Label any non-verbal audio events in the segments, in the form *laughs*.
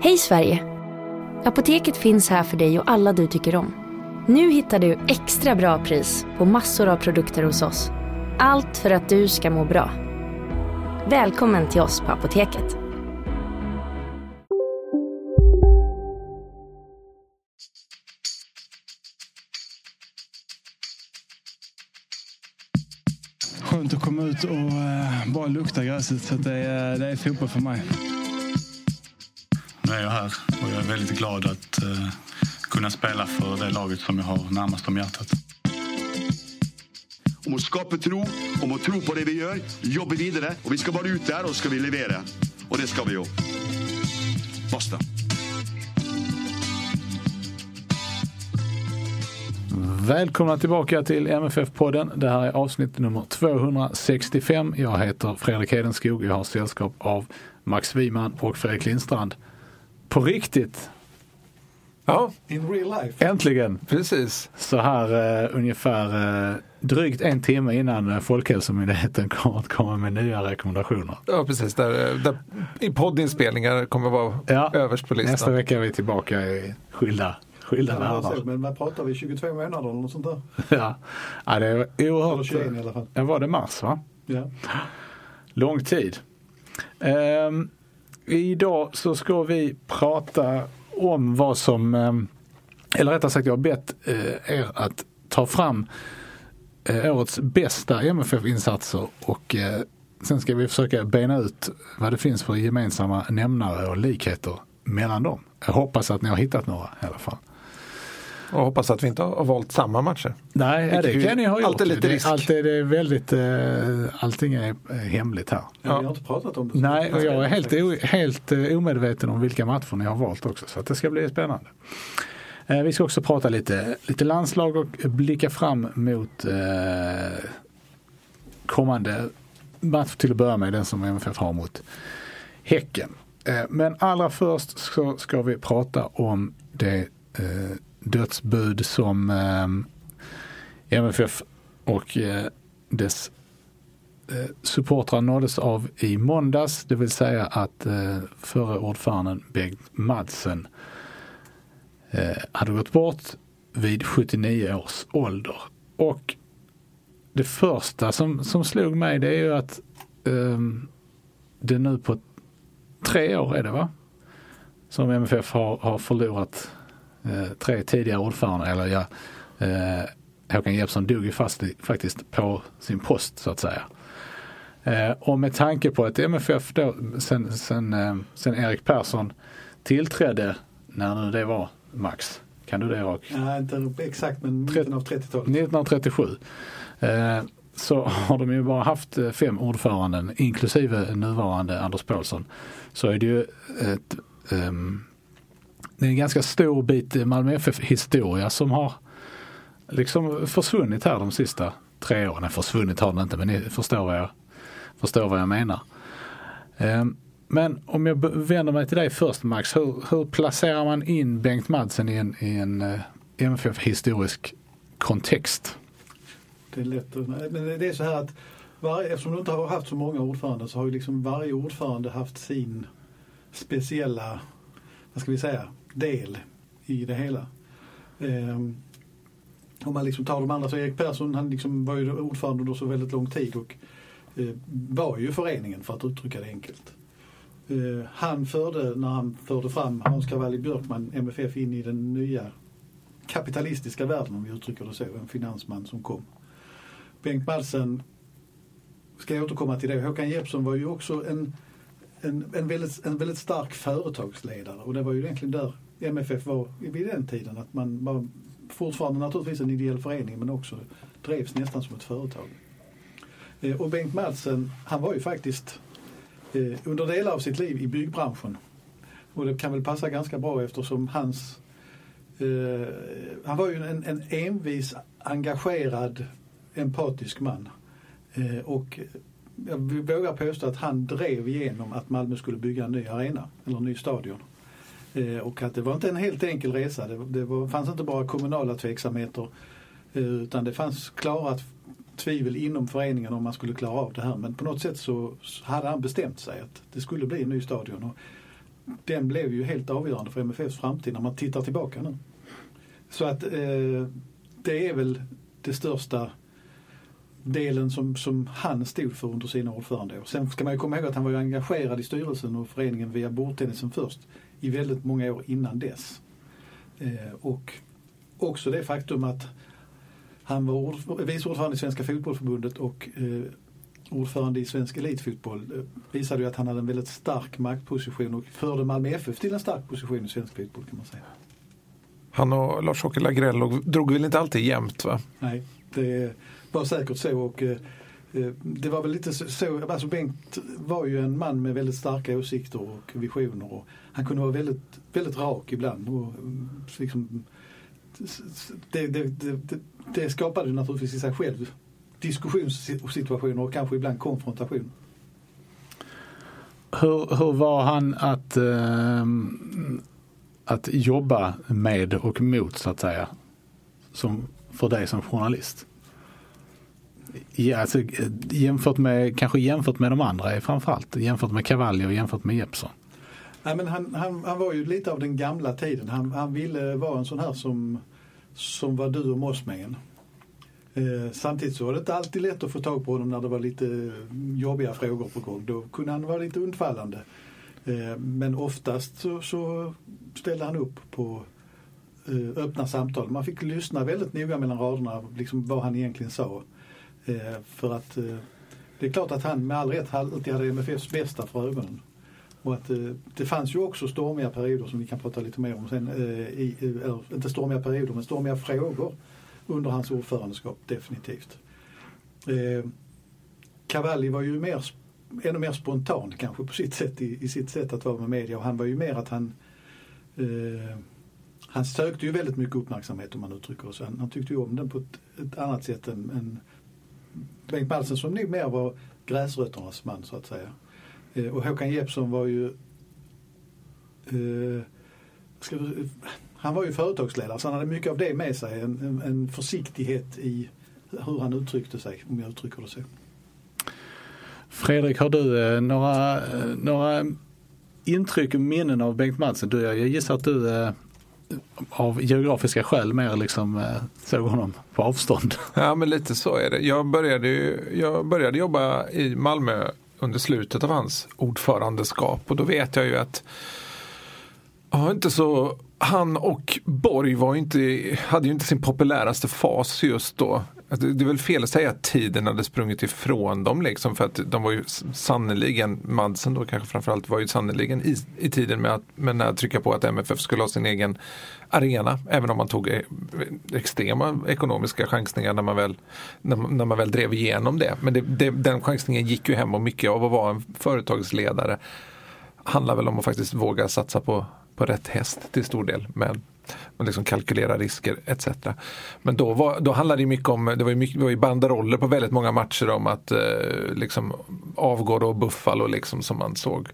Hej Sverige! Apoteket finns här för dig och alla du tycker om. Nu hittar du extra bra pris på massor av produkter hos oss. Allt för att du ska må bra. Välkommen till oss på Apoteket. Skönt att komma ut och eh, bara lukta gräset. Så det, är, det är fotboll för mig. Nu är jag här och jag är väldigt glad att eh, kunna spela för det laget som jag har närmast om hjärtat. om å skape tro, om å tro på det vi gjør, jobbe videre. Og vi skal bare ut der, og så skal vi levere. Og det skal vi jo. Basta. Välkomna tillbaka till MFF-podden. Det här är avsnitt nummer 265. Jag heter Fredrik Hedenskog. Jag har sällskap av Max Wiman och Fredrik Lindstrand. På riktigt, Ja, In real life. äntligen! precis. Så här eh, ungefär eh, drygt en timme innan eh, Folkhälsomyndigheten *laughs* kommer att komma med nya rekommendationer. Ja, precis. Där, där, I poddinspelningar kommer vara Ja, överst på listan. Nästa vecka är vi tillbaka i skilda, skilda Ja, världar. men vad pratar vi? 22 månader eller något sånt där? *laughs* Ja. ja, det är Eller oerhört. 21 i alla fall. Ja, var det mars va? Ja. Lång tid. Ehm, idag så ska vi prata om vad som, eh, eller rättare sagt jag har bett eh, er att ta fram eh, årets bästa MFF-insatser och sen ska vi försöka bena ut vad det finns för gemensamma nämnare och likheter mellan dem. Jag hoppas att ni har hittat några i alla fall. Och hoppas att vi inte har valt samma matcher. Nej, ja, det kan ni ha gjort. alltid lite risk. alltid, det är väldigt, eh, allting är eh, hemligt här. Men vi har inte pratat om det. Nej, och jag är helt, helt eh, omedveten om vilka matcher ni har valt också. Så att det ska bli spännande. Eh, Vi ska också prata lite, lite landslag och blicka fram mot eh, kommande match till att börja med, den som MFF har mot Häcken. Eh, Men allra först så ska vi prata om det eh, dödsbud som eh, MFF och eh, dess eh, supportrar nåddes av i måndags. Det vill säga att eh, förre ordföranden Bengt Madsen eh, hade gått bort vid 79 års ålder. Och det första som, som slog mig det är ju att eh, det nu på tre år är det va? Som MFF har, har förlorat tre tidigare ordförande. Eller ja, eh, Håkan Jeppsson dog ju fast faktiskt på sin post så att säga. Eh, och med tanke på att MFF då sen, sen, eh, sen Erik Persson tillträdde, när nu det var Max, kan du det rak? Nej, inte exakt men mitten av 30-talet. 1937 eh, så har de ju bara haft eh, fem ordföranden inklusive nuvarande Anders Paulsson. Så är det ju ett, ehm, det är en ganska stor bit Malmö FF historia som har liksom försvunnit här de sista tre åren. Nej, försvunnit har den inte men ni förstår vad jag, förstår vad jag menar. Ehm, men om jag vänder mig till dig först Max, hur, hur placerar man in Bengt Madsen i en, i en eh, MFF-historisk kontext? Det är lätt att, men det är så här att varje, eftersom du inte har haft så många ordförande så har ju liksom varje ordförande haft sin speciella, vad ska vi säga, del i det hela. Ehm, om man liksom tar de andra så Erik Persson han liksom var ju ordförande under så väldigt lång tid och eh, var ju föreningen för att uttrycka det enkelt. Eh, han förde, när han förde fram Hans Cavalli Björkman, MFF in i den nya kapitalistiska världen om vi uttrycker det så, en finansman som kom. Bengt Madsen, ska jag återkomma till det, Håkan Jeppsson var ju också en, en, en, väldigt, en väldigt stark företagsledare och det var ju egentligen där MFF var vid den tiden, att man var fortfarande naturligtvis en ideell förening men också drevs nästan som ett företag. Eh, och Bengt Madsen, han var ju faktiskt eh, under delar av sitt liv i byggbranschen. Och det kan väl passa ganska bra eftersom hans eh, han var ju en, en envis, engagerad, empatisk man. Eh, och jag vågar påstå att han drev igenom att Malmö skulle bygga en ny arena, eller en ny stadion. Eh, och att det var inte en helt enkel resa. Det, det var, fanns inte bara kommunala tveksamheter eh, utan det fanns klara tvivel inom föreningen om man skulle klara av det här. Men på något sätt så, hade han bestämt sig att det skulle bli en ny stadion. Och den blev ju helt avgörande för MFFs framtid när man tittar tillbaka nu. Så att eh, det är väl det största delen som, som han stod för under sina ordförandeår. Sen ska man ju komma ihåg att han var ju engagerad i styrelsen och föreningen via bordtennisen först i väldigt många år innan dess. Eh, och också det faktum att han var vice ordförande i Svenska fotbollförbundet och eh, ordförande i Svensk elitfotboll eh, visade ju att han hade en väldigt stark maktposition och förde Malmö FF till en stark position i svensk fotboll kan man säga. Han och Lars-Åke Lagrell drog väl inte alltid jämnt va? Nej, det var säkert så. Och, Eh, det var väl lite så, alltså Bengt var ju en man med väldigt starka åsikter och visioner. Och han kunde vara väldigt, väldigt rak ibland. Och, mm, liksom, det, det, det, det skapade naturligtvis i sig själv diskussionssituationer och kanske ibland konfrontation. Hur, hur var han att, eh, att jobba med och mot så att säga? Som, för dig som journalist? Ja, alltså, jämfört med, kanske jämfört med de andra framförallt. Jämfört med Cavalli och jämfört med Jeppsson. Nej, men han, han, han var ju lite av den gamla tiden. Han, han ville vara en sån här som, som var du och Mossmängen. Eh, samtidigt så var det inte alltid lätt att få tag på honom när det var lite jobbiga frågor på gång. Då kunde han vara lite undfallande. Eh, men oftast så, så, ställde han upp på eh, öppna samtal. Man fick lyssna väldigt noga mellan raderna liksom vad han egentligen sa. Eh, för att eh, det är klart att han med all rätt alltid hade MFFs bästa för ögonen. Och att eh, det fanns ju också stormiga perioder som vi kan prata lite mer om sen. I, eller, inte stormiga perioder men stormiga frågor under hans ordförandeskap definitivt. Cavalli var ju mer, ännu mer spontan kanske på sitt sätt i, i sitt sätt att vara med media och han var ju mer att han eh, han sökte ju väldigt mycket uppmärksamhet om man uttrycker sig. Han, han tyckte ju om den på ett, ett annat sätt än, än Bengt Balsen som nog mer var gräsrötternas man så att säga. Eh, och Håkan Jeppsson var ju eh, ska, han var ju företagsledare så han hade mycket av det med sig. En, en, en, försiktighet i hur han uttryckte sig, om jag uttrycker det så. Fredrik, har du eh, några, eh, några intryck och minnen av Bengt Madsen? Du, jag gissar att du eh, av geografiska skäl mer liksom eh, såg honom på avstånd. *laughs* Ja men lite så är det. Jag började, jag började jobba i Malmö under slutet av hans ordförandeskap och då vet jag ju att ja, inte så, han och Borg var inte, hade ju inte sin populäraste fas just då. Alltså, det är väl fel att säga att tiden hade sprungit ifrån dem liksom för att de var ju sannoliken, Madsen då kanske framförallt var ju sannoliken i, i tiden med att, med att trycka på att MFF skulle ha sin egen arena. Även om man tog eh, extrema ekonomiska chansningar när man väl, när, när man väl drev igenom det. Men det, det, den chansningen gick ju hem och mycket av att vara en företagsledare handlar väl om att faktiskt våga satsa på, på rätt häst till stor del. Men man liksom kalkylera risker etc. Men då, var, då handlade det mycket om, det var ju, mycket, det var ju banderoller på väldigt många matcher om att eh, liksom avgå då Buffalo liksom som man såg.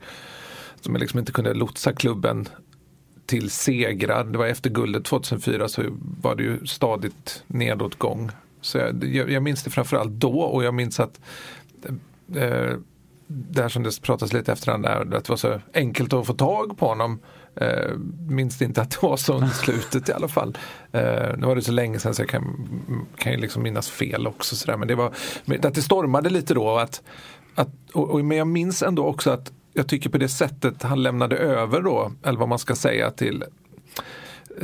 Som liksom inte kunde lotsa klubben till segrar. Det var efter guldet 2004 så var det ju stadigt nedåtgång. Så jag, jag, jag minns det framförallt då och jag minns att eh, det här som det pratas lite efter där, att det var så enkelt att få tag på honom. Eh, minns inte att det var så under slutet i alla fall. Eh, nu var det så länge sedan så jag kan, kan ju liksom minnas fel också. Så där. Men det var att det stormade lite då. Att, att, och, och, men jag minns ändå också att jag tycker på det sättet han lämnade över då, eller vad man ska säga till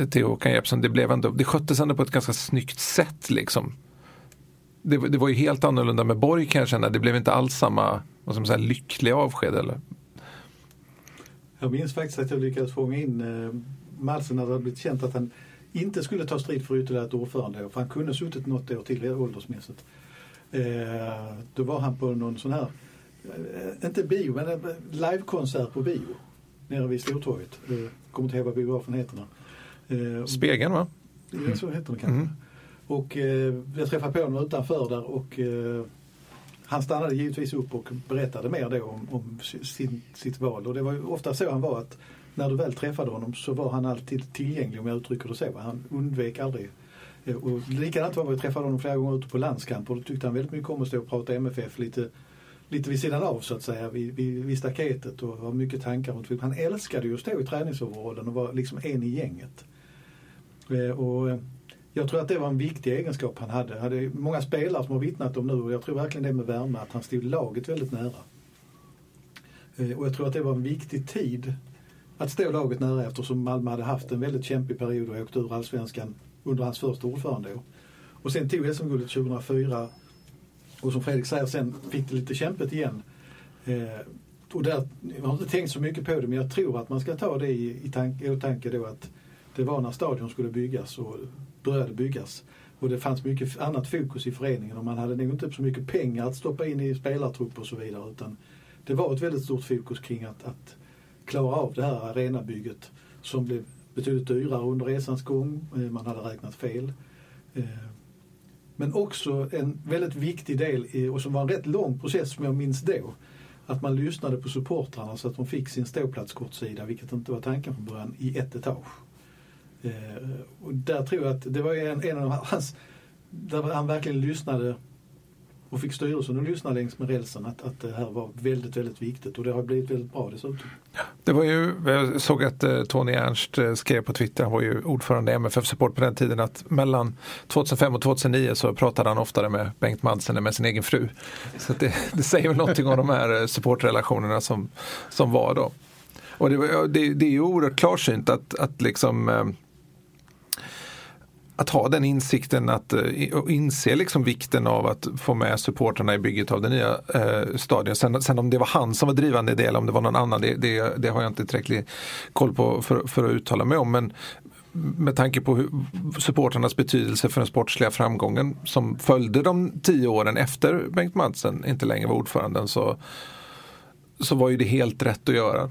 till Håkan Jeppsson, det, blev ändå, det sköttes ändå på ett ganska snyggt sätt. Liksom. Det, det var ju helt annorlunda med Borg kan jag känna. Det blev inte alls samma vad ska man säga, lyckliga avsked. Eller? Jag minns faktiskt att jag lyckades fånga in eh, Malsen när det hade blivit känt att han inte skulle ta strid för ytterligare ett ordförande för han kunde suttit något år till åldersmässigt. Eh, då var han på någon sån här, eh, inte bio, men en livekonsert på bio nere vid Stortorget. Eh, kommer inte ihåg vad biografen heter nu. Eh, Spegeln va? Ja, så heter det kanske. Mm. Och eh, jag träffade på honom utanför där och eh, han stannade givetvis upp och berättade mer då om, om sin, sitt val. Och det var ju ofta så han var att när du väl träffade honom så var han alltid tillgänglig om jag uttrycker det så. Han undvek aldrig. Eh, och likadant var det, jag träffade honom flera gånger ute på landskamper. Då tyckte han väldigt mycket om att stå och prata MFF lite, lite vid sidan av så att säga, vid, vid, vid staketet och ha mycket tankar runt fotboll. Han älskade ju att stå i träningsoverallen och vara liksom en i gänget. Eh, och eh, jag tror att det var en viktig egenskap han hade. hade många spelare som har vittnat om nu och jag tror verkligen det med värme att han stod laget väldigt nära. Eh, och jag tror att det var en viktig tid att stå laget nära eftersom Malmö hade haft en väldigt kämpig period och åkt ur allsvenskan under hans första ordförandeår. Och sen tog SM-guldet 2004 och som Fredrik säger sen fick det lite kämpigt igen. Eh, och där, jag har inte tänkt så mycket på det men jag tror att man ska ta det i, i tank, åtanke då att det var när stadion skulle byggas och började byggas. Och det fanns mycket annat fokus i föreningen och man hade nog inte så mycket pengar att stoppa in i spelartrupp och så vidare utan det var ett väldigt stort fokus kring att, att klara av det här arenabygget som blev betydligt dyrare under resans gång. Eh, man hade räknat fel. Eh, men också en väldigt viktig del, och som var en rätt lång process som jag minns då, att man lyssnade på supportrarna så att de fick sin ståplatskortsida, vilket inte var tanken från början, i ett etage. Eh, och där tror jag att det var en, en av hans, där han verkligen lyssnade och fick styrelsen att lyssna längs med rälsen att, att det här var väldigt, väldigt viktigt och det har blivit väldigt bra dessutom. Det var ju, jag såg att eh, Tony Ernst eh, skrev på Twitter, han var ju ordförande i MFF Support på den tiden, att mellan 2005 och 2009 så pratade han oftare med Bengt Madsen än med sin egen fru. Så det, det säger väl någonting om de här eh, supportrelationerna som, som var då. Och det, det, det är ju oerhört klarsynt att, att liksom att ha den insikten att eh, och inse liksom vikten av att få med supporterna i bygget av den nya eh, stadion. Sen, sen, om det var han som var drivande i det eller om det var någon annan, det, det, det har jag inte tillräcklig koll på för, för, att uttala mig om. Men med tanke på hur, supporternas betydelse för den sportsliga framgången som följde de tio åren efter Bengt Madsen inte längre var ordföranden så, så var ju det helt rätt att göra.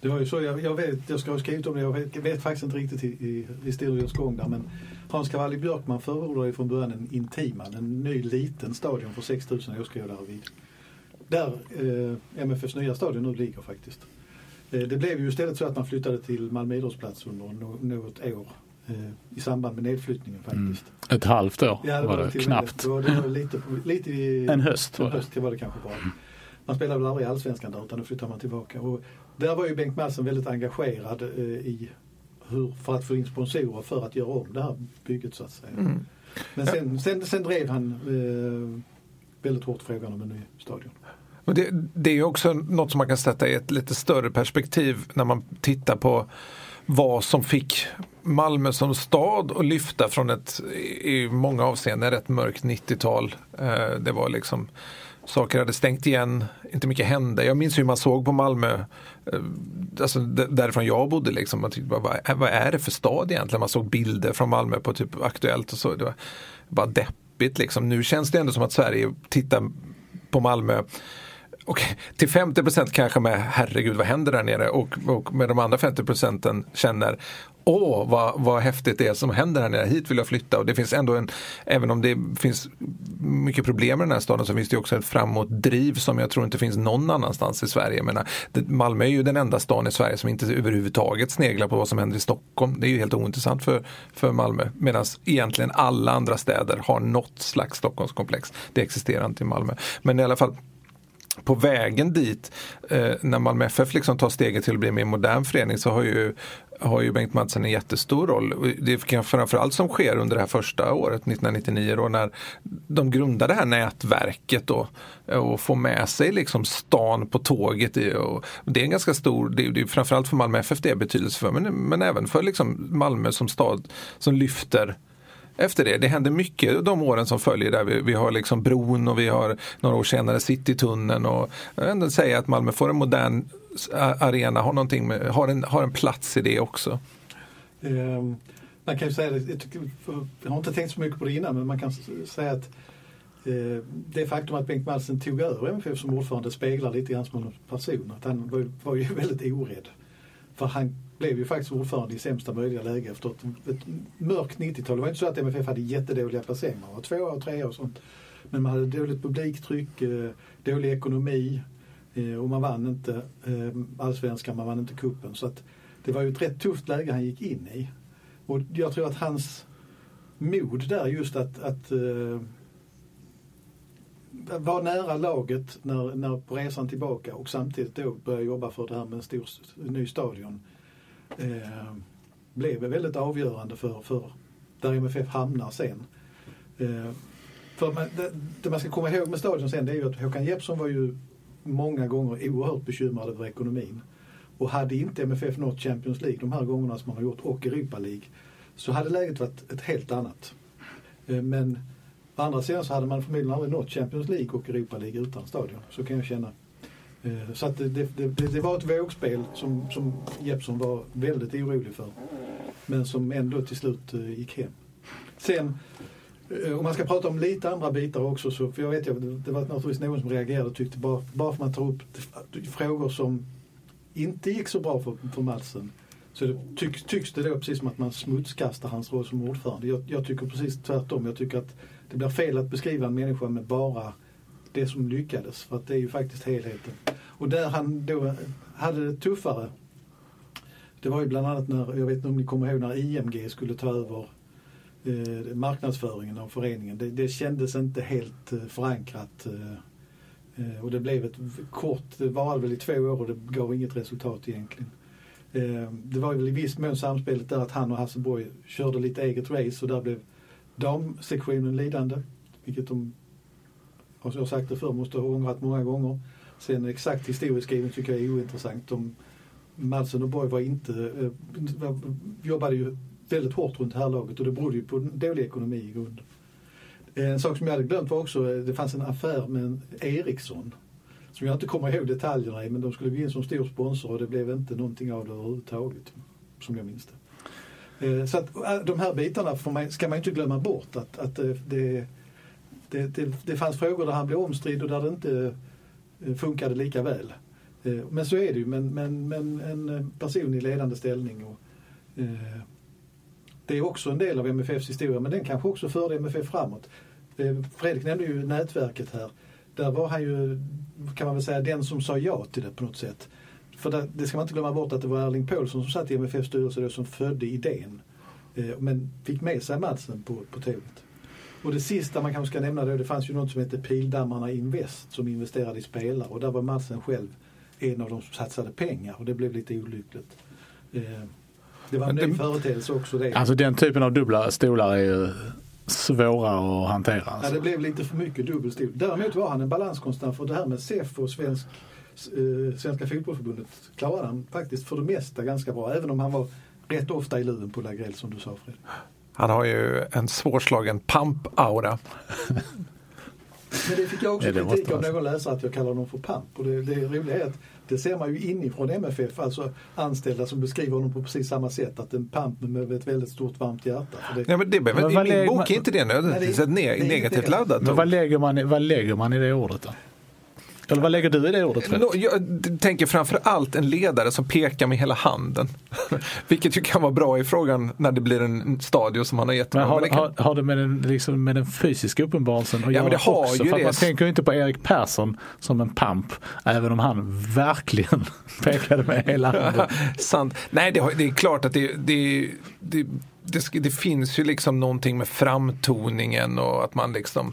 Det var ju så, jag, jag, vet, jag ska ha skrivit om det, jag vet, vet faktiskt inte riktigt i, i historiens gång där men Hans Cavalli Björkman förordade ju från början en Intiman, en ny liten stadion för 6000 åskådare vid där eh, MFFs nya stadion nu ligger faktiskt. Eh, det blev ju istället så att man flyttade till Malmö idrottsplats under no något år eh, i samband med nedflyttningen faktiskt. Mm. Ett halvt år ja, det var, var det, knappt. Det var, det var lite, lite i, *laughs* en höst var det. En höst var det kanske bara. Man spelade väl aldrig i Allsvenskan där utan då flyttade man tillbaka. Och där var ju Bengt Madsen väldigt engagerad eh, i hur, för att få in sponsorer för att göra om det här bygget så att säga. Mm. Men sen, sen, sen drev han eh, väldigt hårt frågan om en ny stadion. det, det är också något som man kan sätta i ett lite större perspektiv när man tittar på vad som fick Malmö som stad att lyfta från ett i många avseenden rätt mörkt 90-tal. Eh, det var liksom saker hade stängt igen, inte mycket hände. Jag minns hur man såg på Malmö, eh, alltså därifrån jag bodde, liksom. man tyckte bara, vad är det för stad egentligen? Man såg bilder från Malmö på typ Aktuellt och så. Det var bara deppigt liksom. Nu känns det ändå som att Sverige tittar på Malmö och *laughs* till 50 procent kanske med herregud vad händer där nere och, och med de andra 50 procenten känner åh vad, vad häftigt det är som händer här nere, hit vill jag flytta. Och det finns ändå en, även om det finns mycket problem med den här staden så finns det också ett framåtdriv som jag tror inte finns någon annanstans i Sverige. Jag menar, Malmö är ju den enda staden i Sverige som inte överhuvudtaget sneglar på vad som händer i Stockholm. Det är ju helt ointressant för, för Malmö. Medan egentligen alla andra städer har något slags Stockholmskomplex. Det existerar inte i Malmö. Men i alla fall på vägen dit, eh, när Malmö FF liksom tar steget till att bli en mer modern förening så har ju, har ju Bengt Madsen en jättestor roll. Det är framförallt som sker under det här första året, 1999, då, när de grundar det här nätverket då, eh, och får med sig liksom stan på tåget. Och det är en ganska stor, det är, det är framförallt för Malmö FF det är betydelse för, men, men även för liksom Malmö som stad som lyfter efter det. Det händer mycket de åren som följer där vi, vi har liksom bron och vi har några år senare Citytunneln och jag vill ändå säga att Malmö får en modern arena, har, någonting med, har, en, har en plats i det också. Um, man kan ju säga, jag, tycker, jag har inte tänkt så mycket på det innan, men man kan säga att eh, det faktum att Bengt Madsen tog över MFF som ordförande speglar lite grann som en person. Att han var, var ju *laughs* väldigt orädd. För han blev ju faktiskt ordförande i sämsta möjliga läge efter ett, ett mörkt 90-tal. Det var inte så att MFF hade jättedåliga placeringar, man var tvåa och trea och sånt. Men man hade dåligt publiktryck, eh, dålig ekonomi eh, och man vann inte eh, allsvenskan, man vann inte kuppen Så att det var ju ett rätt tufft läge han gick in i. Och jag tror att hans mod där just att, att var nära laget när, när på resan tillbaka och samtidigt då börja jobba för det här med en stor ny stadion. Eh, blev väldigt avgörande för, för där MFF hamnar sen. Eh, för man, det, det, man ska komma ihåg med stadion sen det är ju att Håkan Jeppsson var ju många gånger oerhört bekymrad över ekonomin. Och hade inte MFF nått Champions League de här gångerna som man har gjort och Europa League så hade läget varit ett helt annat. Eh, men å andra sidan så hade man förmodligen aldrig nått Champions League och Europa League utan stadion. Så kan jag känna. Eh, så att det, det, det, det var ett vågspel som, som Jeppsson var väldigt orolig för. Men som ändå till slut eh, gick hem. Sen eh, om man ska prata om lite andra bitar också, så, för jag vet ju, det var naturligtvis någon som reagerade och tyckte bara, bara för att man tar upp frågor som inte gick så bra för, för Madsen så det tycks, tycks det då precis som att man smutskastar hans roll som ordförande. Jag, jag, tycker precis tvärtom. Jag tycker att det blir fel att beskriva en människa med bara det som lyckades. För att det är ju faktiskt helheten. Och där han då hade det tuffare. Det var ju bland annat när, jag vet inte om ni kommer ihåg när IMG skulle ta över eh, marknadsföringen av föreningen. Det, det kändes inte helt eh, förankrat. Eh, eh och det blev ett kort, det varade väl i två år och det gav inget resultat egentligen. Eh, det var väl i viss mån samspelet där att han och Hasselborg körde lite eget race och där blev damsektionen lidande. Vilket de, har jag sagt det förr, måste ha ångrat många gånger. Sen exakt historieskrivning tycker jag är ointressant. De, Madsen och Borg var inte, eh, jobbade ju väldigt hårt runt det här laget och det berodde ju på dålig ekonomi i grunden. En sak som jag hade glömt var också, eh, det fanns en affär med Ericsson som jag inte kommer ihåg detaljerna i, men de skulle gå in som stor sponsor och det blev inte någonting av det överhuvudtaget, som jag minns det. Eh, så att eh, de här bitarna man, ska man inte glömma bort att, att det, det, det, det, fanns frågor där han blev omstridd och där det inte eh, funkade lika väl. Eh, men så är det ju, men, men, men en eh, person i ledande ställning och, det är också en del av MFFs historia men den kanske också förde MFF framåt. Fredrik nämnde ju nätverket här. Där var han ju kan man väl säga, den som sa ja till det på något sätt. För det, det ska man inte glömma bort att det var Erling Paulsson som satt i MFFs styrelse då som födde idén. Eh, men fick med sig Madsen på, på tåget. Och det sista man kanske ska nämna då, det fanns ju något som hette Pildammarna Invest som investerade i spelare och där var Madsen själv en av de som satsade pengar och det blev lite olyckligt. Eh, det var en ny företeelse också det. Alltså den typen av dubbla stolar är ju svåra att hantera. Alltså. Ja, det blev lite för mycket dubbelstol. Däremot var han en balanskonstant för det här med SEF och svensk, eh, Svenska fotbollförbundet klarade han faktiskt för det mesta ganska bra. Även om han var rätt ofta i luven på Lagrell som du sa Fred. Han har ju en svårslagen pamp-aura. Men det fick jag också kritik av någon läsare att jag kallar honom för pamp. Och det, det roliga är att det ser man ju inifrån MFF, alltså anställda som beskriver honom på precis samma sätt. Att en pamp med ett väldigt stort varmt hjärta. Det... Ja, men det behöver, men I min bok är inte det nödvändigtvis negativt laddat. Men vad lägger, man, vad lägger man i det ordet då? Eller vad lägger du i det ordet? Fred? Jag tänker framför allt en ledare som pekar med hela handen. *laughs* Vilket ju kan vara bra i frågan när det blir en stadion som han har gett. Men har, kan... har, har det med den, liksom, med den fysiska uppenbarelsen att ja, göra också? För man tänker ju inte på Erik Persson som en pamp. Även om han verkligen *laughs* pekade med hela handen. *laughs* Sant. Nej, det, det, är klart att det, det, det, det, det finns ju liksom någonting med framtoningen och att man liksom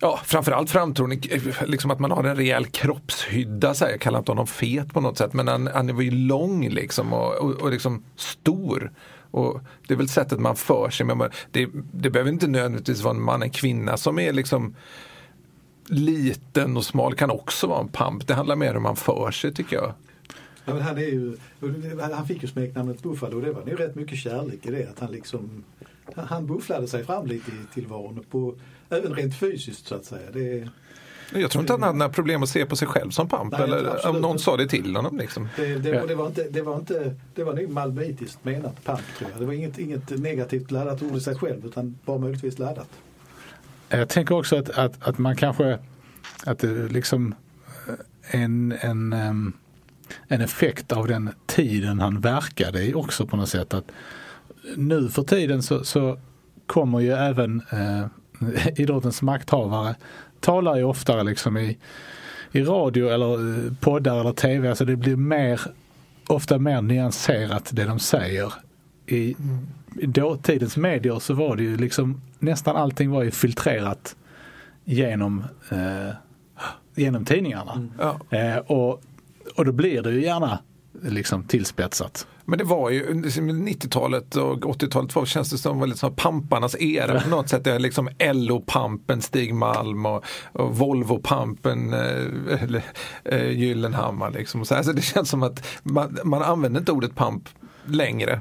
Ja, framförallt framtoning, eh, liksom att man har en rejäl kroppshydda. Så här. Jag kallar inte honom fet på något sätt, men han, han var ju lång liksom och, och, och liksom stor. Och det är väl sättet man för sig. Men det, det behöver inte nödvändigtvis vara en man, en kvinna som är liksom liten och smal. kan också vara en pamp. Det handlar mer om hur man för sig tycker jag. Ja, men han, är ju, han fick ju smeknamnet Buffalo och det var nog rätt mycket kärlek i det. Att han liksom han bufflade sig fram lite i tillvaron. På, även rent fysiskt så att säga. Det, jag tror inte han hade några problem att se på sig själv som pamp. Nej, eller om någon sa det till honom. Liksom. Det, det, det, var inte, det, var inte, det var nog malmöitiskt menat pamp tror jag. Det var inget, inget negativt laddat ord i sig själv utan bara möjligtvis laddat. Jag tänker också att, att, att man kanske, att det liksom en, en, en effekt av den tiden han verkade i också på något sätt. att Nu för tiden så, så kommer ju även eh, *laughs* idrottens makthavare talar ju oftare liksom i, i radio eller eh, poddar eller tv. Alltså det blir mer, ofta mer nyanserat det de säger. I, i dåtidens medier så var det ju liksom nästan allting var ju filtrerat genom, eh, genom tidningarna. Ja. Eh, och, och då blir det ju gärna liksom tillspetsat. Men det var ju 90-talet och 80-talet var, känns det som var lite som pamparnas era på något sätt. Det är liksom LO-pampen Stig Malm och, och Volvo-pampen eh, eh, Gyllenhammar. Liksom. Så, alltså det känns som att man, man använder inte ordet pamp längre.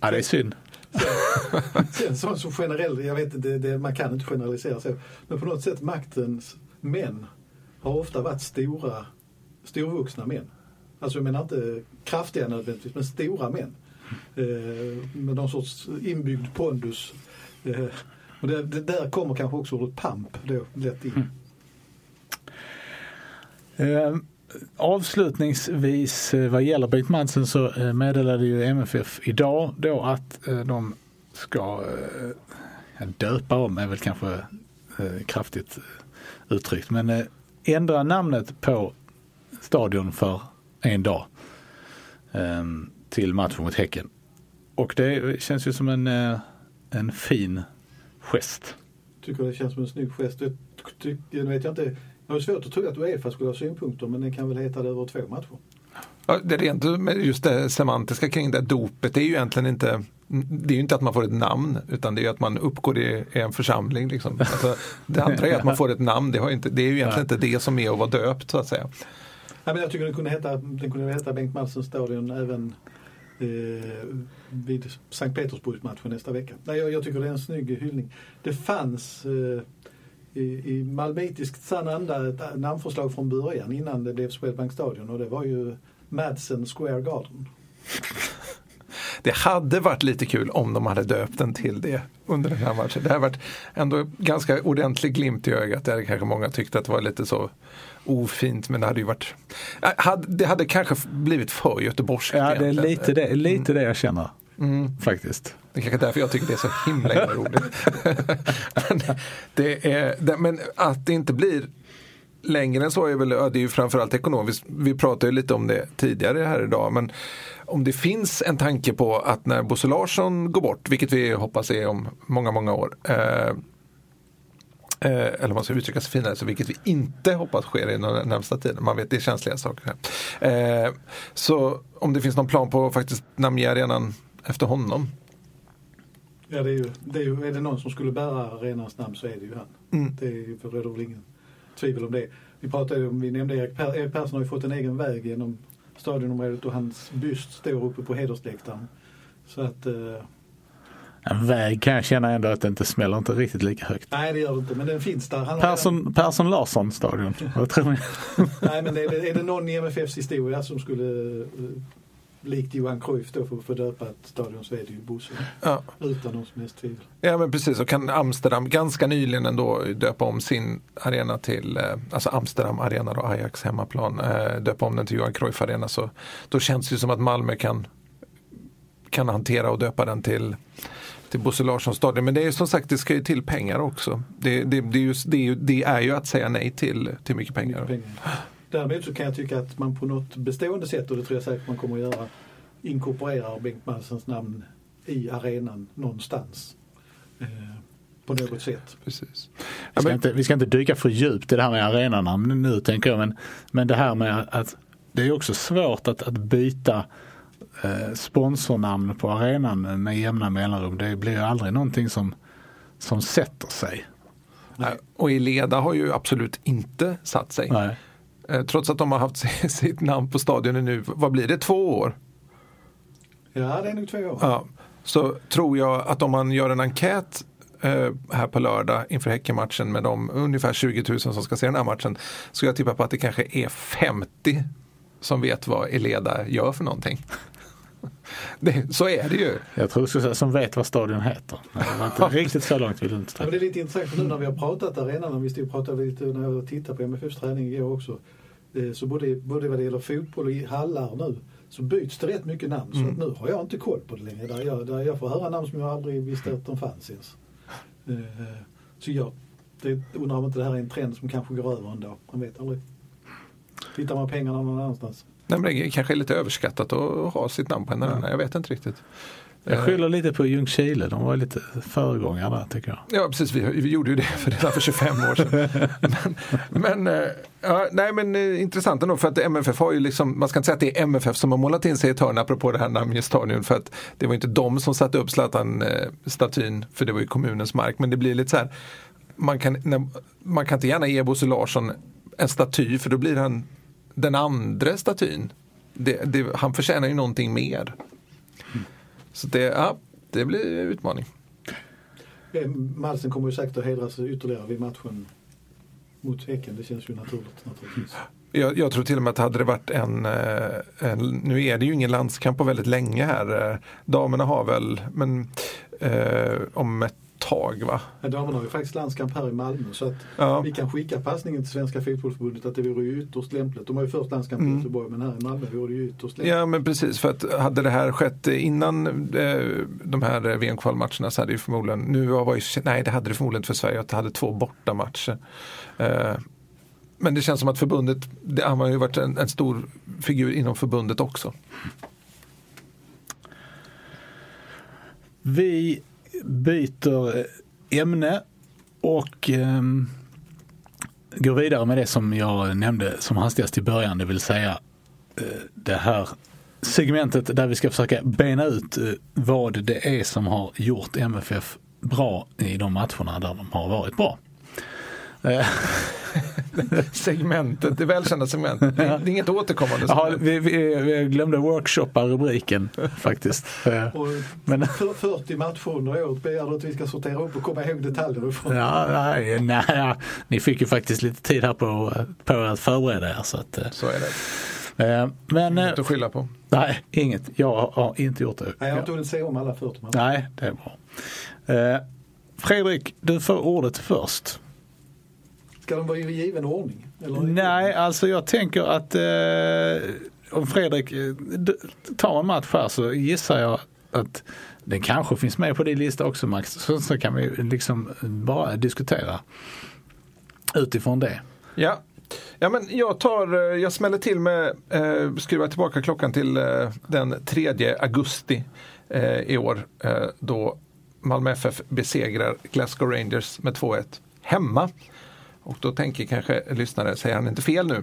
Ja, det är synd. *laughs* Sen så, så generell, jag vet inte, det, man kan inte generalisera så. Men på något sätt maktens män har ofta varit stora, storvuxna män. Alltså jag menar inte kraftiga nödvändigtvis, men stora män. Eh, med någon sorts inbyggd pondus. Eh, och det, det där kommer kanske också ordet pamp då lätt in. Mm. Eh, avslutningsvis vad gäller Bengt Madsen så meddelade ju MFF idag då att de ska döpa om är väl kanske kraftigt uttryckt men ändra namnet på stadion för en dag eh, till matchen mot Häcken. Och det känns ju som en, eh, en fin gest. Tycker det känns som en snygg gest. Jag, vet jag inte. Jag har svårt att tro att Uefa skulle ha synpunkter men den kan väl heta det över två matcher. Ja, det är rent med just det semantiska kring det dopet, det är ju egentligen inte det är ju inte att man får ett namn utan det är att man uppgår i en församling. Liksom. Alltså, det andra är att man *laughs* får ett namn, det, har inte, det är ju egentligen inte det som är att vara döpt så att säga. Ja, men jag tycker den kunde heta, den kunde heta Bengt Madsen stadion även eh, vid Sankt Petersburgsmatchen nästa vecka. Nej, jag, jag, tycker det är en snygg hyllning. Det fanns eh, i, i malmöitiskt sann anda ett namnförslag från början innan det blev Swedbank stadion och det var ju Madsen Square Garden. Det hade varit lite kul om de hade döpt den till det under den här matchen. Det hade varit ändå ganska ordentlig glimt i ögat. Det hade kanske många tyckt att det var lite så ofint men det hade ju varit Det hade kanske blivit för göteborgskt. Ja, det är lite det, lite det jag känner. Mm. Faktiskt. Det är kanske därför jag tycker det är så himla, himla roligt. *laughs* men, det är, men att det inte blir längre än så är väl, det är ju framförallt ekonomiskt. Vi pratade ju lite om det tidigare här idag. Men om det finns en tanke på att när Bosse Larsson går bort, vilket vi hoppas är om många, många år. Eh, eller om man ska uttrycka sig finare, så vilket vi inte hoppas sker i den närmsta tiden. Man vet, det är känsliga saker. Eh, så om det finns någon plan på att faktiskt namnge arenan efter honom. Ja, det är, ju, det är, ju, är det någon som skulle bära arenans namn så är det ju han. Mm. Det råder väl ingen tvivel om det. Vi pratade om, vi nämnde Erik, per, Erik Persson har ju fått en egen väg genom stadionområdet och hans byst står uppe på hedersläktaren. Så att eh, en väg kan jag känna ändå att det inte smäller inte riktigt lika högt. Nej det gör det inte men den finns där. Han Persson, redan... Persson Larsson stadion, vad tror ni? Nej men är det, är det någon i MFFs historia som skulle eh, likt Johan Cruyff då får, får döpa ett stadion så är det ju Bosse. Ja. Utan någon som helst tvivel. Ja men precis och kan Amsterdam ganska nyligen ändå döpa om sin arena till, eh, alltså Amsterdam Arena då, Ajax hemmaplan, eh, döpa om den till Johan Cruyff Arena så då känns det ju som att Malmö kan, kan hantera och döpa den till till Bosse Larsson stadion. Men det är som sagt, det ska ju till pengar också. Det, det, det, är, ju, det, är, ju, det är ju att säga nej till, till mycket pengar. Mycket pengar. Däremot så kan jag tycka att man på något bestående sätt, och det tror jag säkert man kommer att göra, inkorporerar Bengt Madsens namn i arenan någonstans. Eh, på något sätt. Precis. Vi ska, inte, vi ska inte dyka för djupt i det här med arenanamn nu tänker jag, men, men det här med att det är också svårt att, att byta eh, sponsornamn på arenan med jämna mellanrum. Det blir ju aldrig någonting som, som sätter sig. Nej. Och Eleda har ju absolut inte satt sig. Nej. Eh, trots att de har haft *laughs* sitt namn på stadion nu, vad blir det, två år? Ja, det är nog två år. Ja, så tror jag att om man gör en enkät eh, här på lördag inför Häckenmatchen med de ungefär 20 000 som ska se den här matchen. Så jag tippar på att det kanske är 50 som vet vad Eleda gör för någonting. *laughs* Det, så är det ju. Jag tror du som vet vad stadion heter. Det var inte *laughs* riktigt så långt vill inte ja, men Det är lite intressant nu när vi har pratat arenan, vi stod och pratade lite när jag tittade på MFFs träning igår också. Eh, så både, både vad det gäller fotboll och hallar nu så byts det rätt mycket namn. Mm. Så nu har jag inte koll på det längre. Där jag, där jag får höra namn som jag aldrig visste att de fanns ens. Eh, så jag det, undrar om inte det här är en trend som kanske går över en dag. Man vet aldrig. Tittar man pengarna någon annanstans. Nej, men det kanske är lite överskattat att ha sitt namn på en arena. Ja. Jag vet inte riktigt. Jag skyller lite på Ljungskile, de var lite föregångare där tycker jag. Ja precis, vi, vi gjorde ju det för redan för 25 år sedan. *laughs* men, men, eh, ja, nej, men eh, intressant ändå för att MFF har ju liksom, man ska inte säga att det är MFF som har målat in sig i ett hörn apropå det här namngestalien för att det var inte de som satte upp Zlatan-statyn för det var ju kommunens mark men det blir lite så här man kan, när, man kan inte gärna ge Bosse Larsson en staty för då blir han den andra statyn. Det, det, han förtjänar ju någonting mer. Så det, ja, det blir utmaning. Malsen kommer ju säkert att hedras ytterligare vid matchen mot Häcken. Det känns ju naturligt naturligtvis. Jag, jag, tror till och med att hade det varit en, eh, en, nu är det ju ingen landskamp på väldigt länge här. Eh, damerna har väl, men eh, om ett tag va? Ja, damerna har ju faktiskt landskamp här i Malmö så att ja. vi kan skicka passningen till Svenska Fotbollförbundet att det vore ju ytterst lämpligt. De har ju först landskamp i mm. Göteborg men här i Malmö vore det ju ytterst lämpligt. Ja men precis för att hade det här skett innan eh, de här VM-kvalmatcherna så hade det förmodligen, nu var ju, nej det hade det förmodligen för Sverige att det hade två bortamatcher. Eh, men det känns som att förbundet, det, han har ju varit en, en stor figur inom förbundet också. Vi byter eh, ämne och eh, går vidare med det som jag nämnde som hastigast i början, det vill säga eh, det här segmentet där vi ska försöka bena ut eh, vad det är som har gjort MFF bra i de matcherna där de har varit bra. Eh, *laughs* segmentet, det välkända segmentet. Det är inget återkommande. Ja, vi, vi, vi, glömde workshoppa rubriken faktiskt. Men, 40 matcher under året begär du att vi ska sortera upp och komma ihåg detaljer ifrån. Ja, nej, nej, ni fick ju faktiskt lite tid här på, på att förbereda er. Så, att, så är det. Eh, men, inget att skylla på. Nej, inget. Jag har inte gjort det. Nej, jag har inte hunnit se om alla 40 matcher. Nej, det är bra. Eh, Fredrik, du får ordet först. Ska de vara i given ordning? Eller? Nej, alltså jag tänker att eh, om Fredrik eh, tar en match här så gissar jag att den kanske finns med på din lista också Max. Så, så kan vi liksom bara diskutera utifrån det. Ja, Ja, men jag, tar, eh, jag smäller till med, eh, skruvar tillbaka klockan till eh, den 3 augusti eh, i år eh, då Malmö FF besegrar Glasgow Rangers med 2-1 hemma. Och då tänker kanske lyssnare, säger han inte fel nu?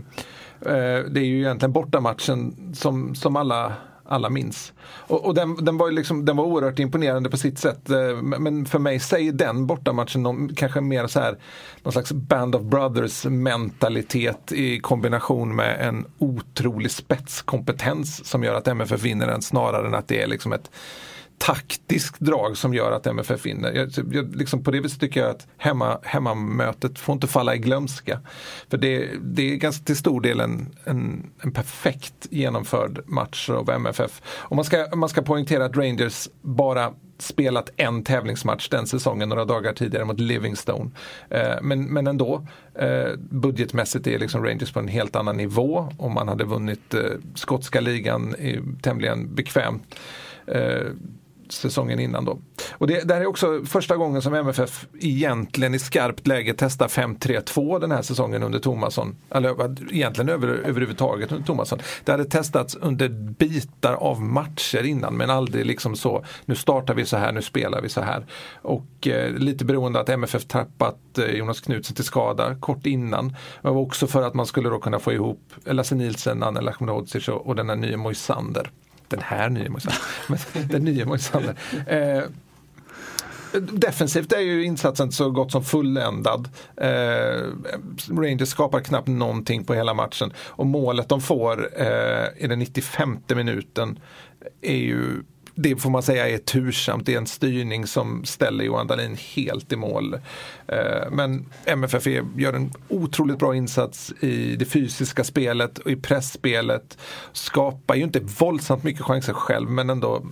Eh, det är ju egentligen bortamatchen som, som alla alla minns. Och, och den, den, var liksom, den var oerhört imponerande på sitt sätt. Eh, men för mig säger den bortamatchen någon, kanske mer så här någon slags Band of Brothers mentalitet i kombination med en otrolig spetskompetens som gör att MFF vinner den snarare än att det är liksom ett taktiskt drag som gör att MFF vinner. Jag, jag, liksom på det viset tycker jag att hemma, hemmamötet får inte falla i glömska. För det, det är ganska till stor del en, en, en, perfekt genomförd match av MFF. Och man ska, man ska poängtera att Rangers bara spelat en tävlingsmatch den säsongen några dagar tidigare mot Livingstone. Eh, men, men ändå, eh, budgetmässigt är liksom Rangers på en helt annan nivå och man hade vunnit eh, skotska ligan tämligen bekvämt säsongen innan då. Och det, det här är också första gången som MFF egentligen i skarpt läge testar 5-3-2 den här säsongen under Tomasson. Eller egentligen över, överhuvudtaget under Tomasson. Det hade testats under bitar av matcher innan men aldrig liksom så, nu startar vi så här, nu spelar vi så här. Och eh, lite beroende att MFF tappat eh, Jonas Knutsen till skada kort innan. Men också för att man skulle då kunna få ihop Lasse Nielsen, Anna Lahmanovic och, och den här nya Moisander den här nya motståndaren. *laughs* den nya Moisander. Eh, Defensivt är ju insatsen så gott som fulländad. Eh, Rangers skapar knappt någonting på hela matchen och målet de får eh, i den 95 minuten är ju det får man säga är tursamt. Det är en styrning som ställer Johan Dahlin helt i mål. Eh, men MFF gör en otroligt bra insats i det fysiska spelet och i pressspelet. Skapar ju inte våldsamt mycket chanser själv men ändå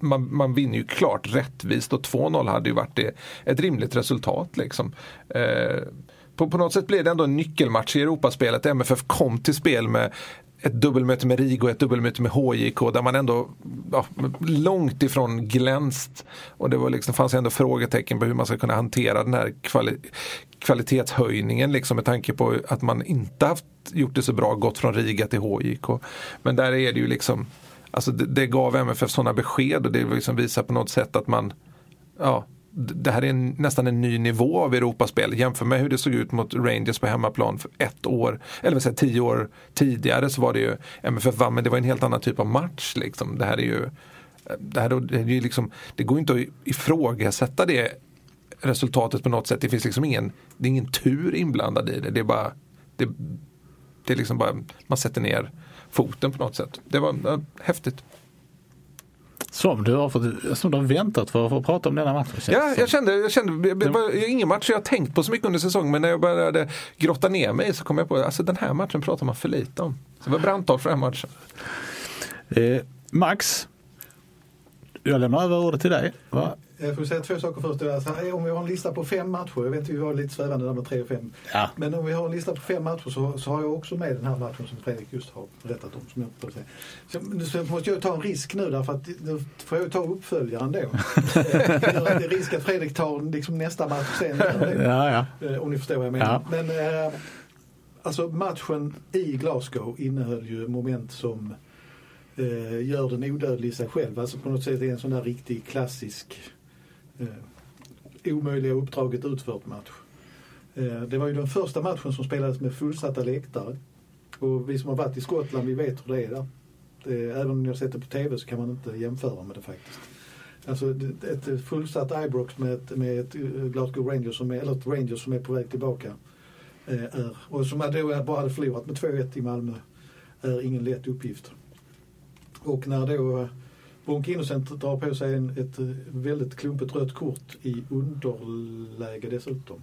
man, man vinner ju klart rättvist och 2-0 hade ju varit det, ett rimligt resultat. Liksom. Eh, på, på något sätt blev det ändå en nyckelmatch i Europaspelet. MFF kom till spel med ett dubbelmöte med Rigo och ett dubbelmöte med HJK där man ändå ja, långt ifrån glänst. Och det var liksom, fanns ändå frågetecken på hur man ska kunna hantera den här kvali kvalitetshöjningen liksom med tanke på att man inte haft gjort det så bra, gått från Riga till HJK. Men där är det ju liksom Alltså det, det gav MFF sådana besked och det liksom visar på något sätt att man ja, det här är en, nästan en ny nivå av Europaspel. Jämför med hur det såg ut mot Rangers på hemmaplan för ett år, eller vad säger, tio år tidigare så var det ju MFF vann men det var en helt annan typ av match. Liksom. Det här är ju det, här, det, är ju liksom, det går inte att ifrågasätta det resultatet på något sätt. Det finns liksom ingen, det är ingen tur inblandad i det. Det är bara, det, det är liksom bara, man sätter ner foten på något sätt. Det var ja, häftigt. Som du har, fått, som du har väntat för att få prata om denna matchen? Ja, jag kände, jag kände det var ingen match jag har tänkt på så mycket under säsongen men när jag började grotta ner mig så kom jag på att alltså, den här matchen pratar man för lite om. Så det var brandtal för den här matchen. Eh, Max, jag lämnar över ordet till dig. Va? Jag får säga två saker först. Alltså, om vi har en lista på fem matcher, jag vet att vi var lite svävande där med tre och fem. Ja. Men om vi har en lista på fem matcher så, så har jag också med den här matchen som Fredrik just har berättat om. Som jag. Så, så måste jag ta en risk nu därför att nu får jag ta uppföljaren då. *laughs* det är risk att Fredrik tar liksom nästa match sen. Ja, ja. Om ni förstår vad jag menar. Men eh, alltså matchen i Glasgow innehöll ju moment som eh, gör den odödlig i sig själv. Alltså på något sätt är en sån där riktig klassisk eh, omöjliga uppdraget utfört match. Eh, det var ju den första matchen som spelades med fullsatta läktare. Och vi som har varit i Skottland vi vet hur det är där. Det, även om ni har sett det på TV så kan man inte jämföra med det faktiskt. Alltså ett, ett fullsatt Ibrox med ett, med ett eh, Glasgow Rangers som är, eller ett Rangers som är på väg tillbaka. Eh, är, och som då bara hade förlorat med 2-1 i Malmö är ingen lätt uppgift. Och när då Bonk Innocent drar på sig en, ett väldigt klumpigt rött kort i underläge dessutom.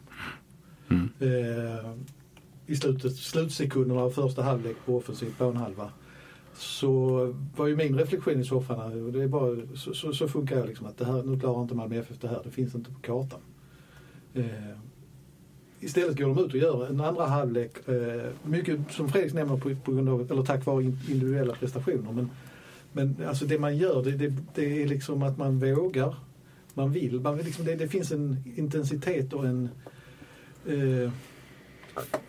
Mm. Eh, I slutet, slutsekunderna av första halvlek på offensiv planhalva. Så var ju min reflektion i soffan, det är bara, så, så, så, funkar jag liksom att det här, nu klarar inte Malmö FF det här, det finns inte på kartan. Eh, istället går de ut och gör en andra halvlek, eh, mycket som Fredrik nämner på, på grund av, eller tack vare individuella prestationer. Men, men alltså det man gör det, det, det är liksom att man vågar, man vill. Man vill liksom, det, det finns en intensitet och en, eh,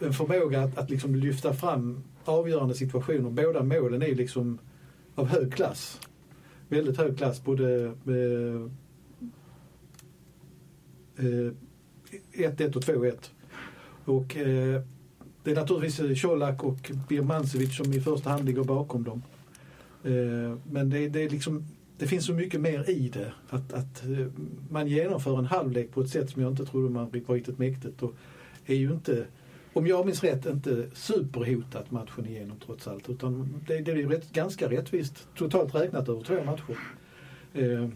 en förmåga att, att liksom lyfta fram avgörande situationer. Båda målen är liksom av hög klass. Väldigt hög klass, både eh, eh 1-1 och 2-1. Och eh, det är naturligtvis Colak och Birmancevic som i första hand ligger bakom dem. Eh, men det, det, är liksom, det finns så mycket mer i det. Att, att eh, man genomför en halvlek på ett sätt som jag inte trodde man var riktigt mäktigt. Och är ju inte, om jag minns rätt, inte superhotat matchen igenom trots allt. Utan det, det är ju rätt, ganska rättvist totalt räknat över två matcher. Eh,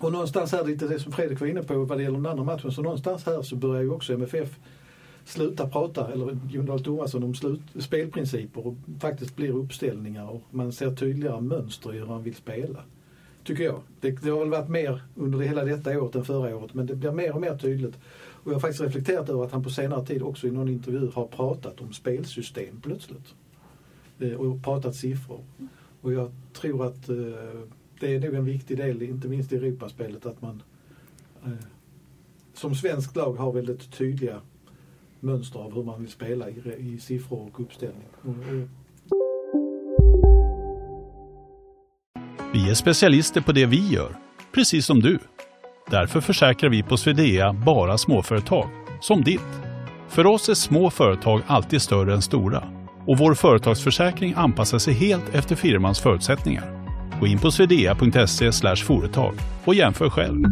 och någonstans här, lite det som Fredrik var inne på vad det gäller den andra matchen, så någonstans här så börjar ju också MFF sluta prata, eller Jon Dahl Tomasson, om slut, spelprinciper och faktiskt blir uppställningar och man ser tydligare mönster i hur man vill spela. Tycker jag. Det, det har väl varit mer under det hela detta året än förra året men det blir mer och mer tydligt. Och jag har faktiskt reflekterat över att han på senare tid också i någon intervju har pratat om spelsystem plötsligt. Eh, och pratat siffror. Och jag tror att eh, det är nog en viktig del, inte minst i Europaspelet, att man eh, som svenskt lag har väldigt tydliga mönster av hur man vill spela i, i siffror och uppställning. Vi är specialister på det vi gör, precis som du. Därför försäkrar vi på Swedea bara småföretag, som ditt. För oss är små företag alltid större än stora och vår företagsförsäkring anpassar sig helt efter firmans förutsättningar. Gå in på swedea.se företag och jämför själv.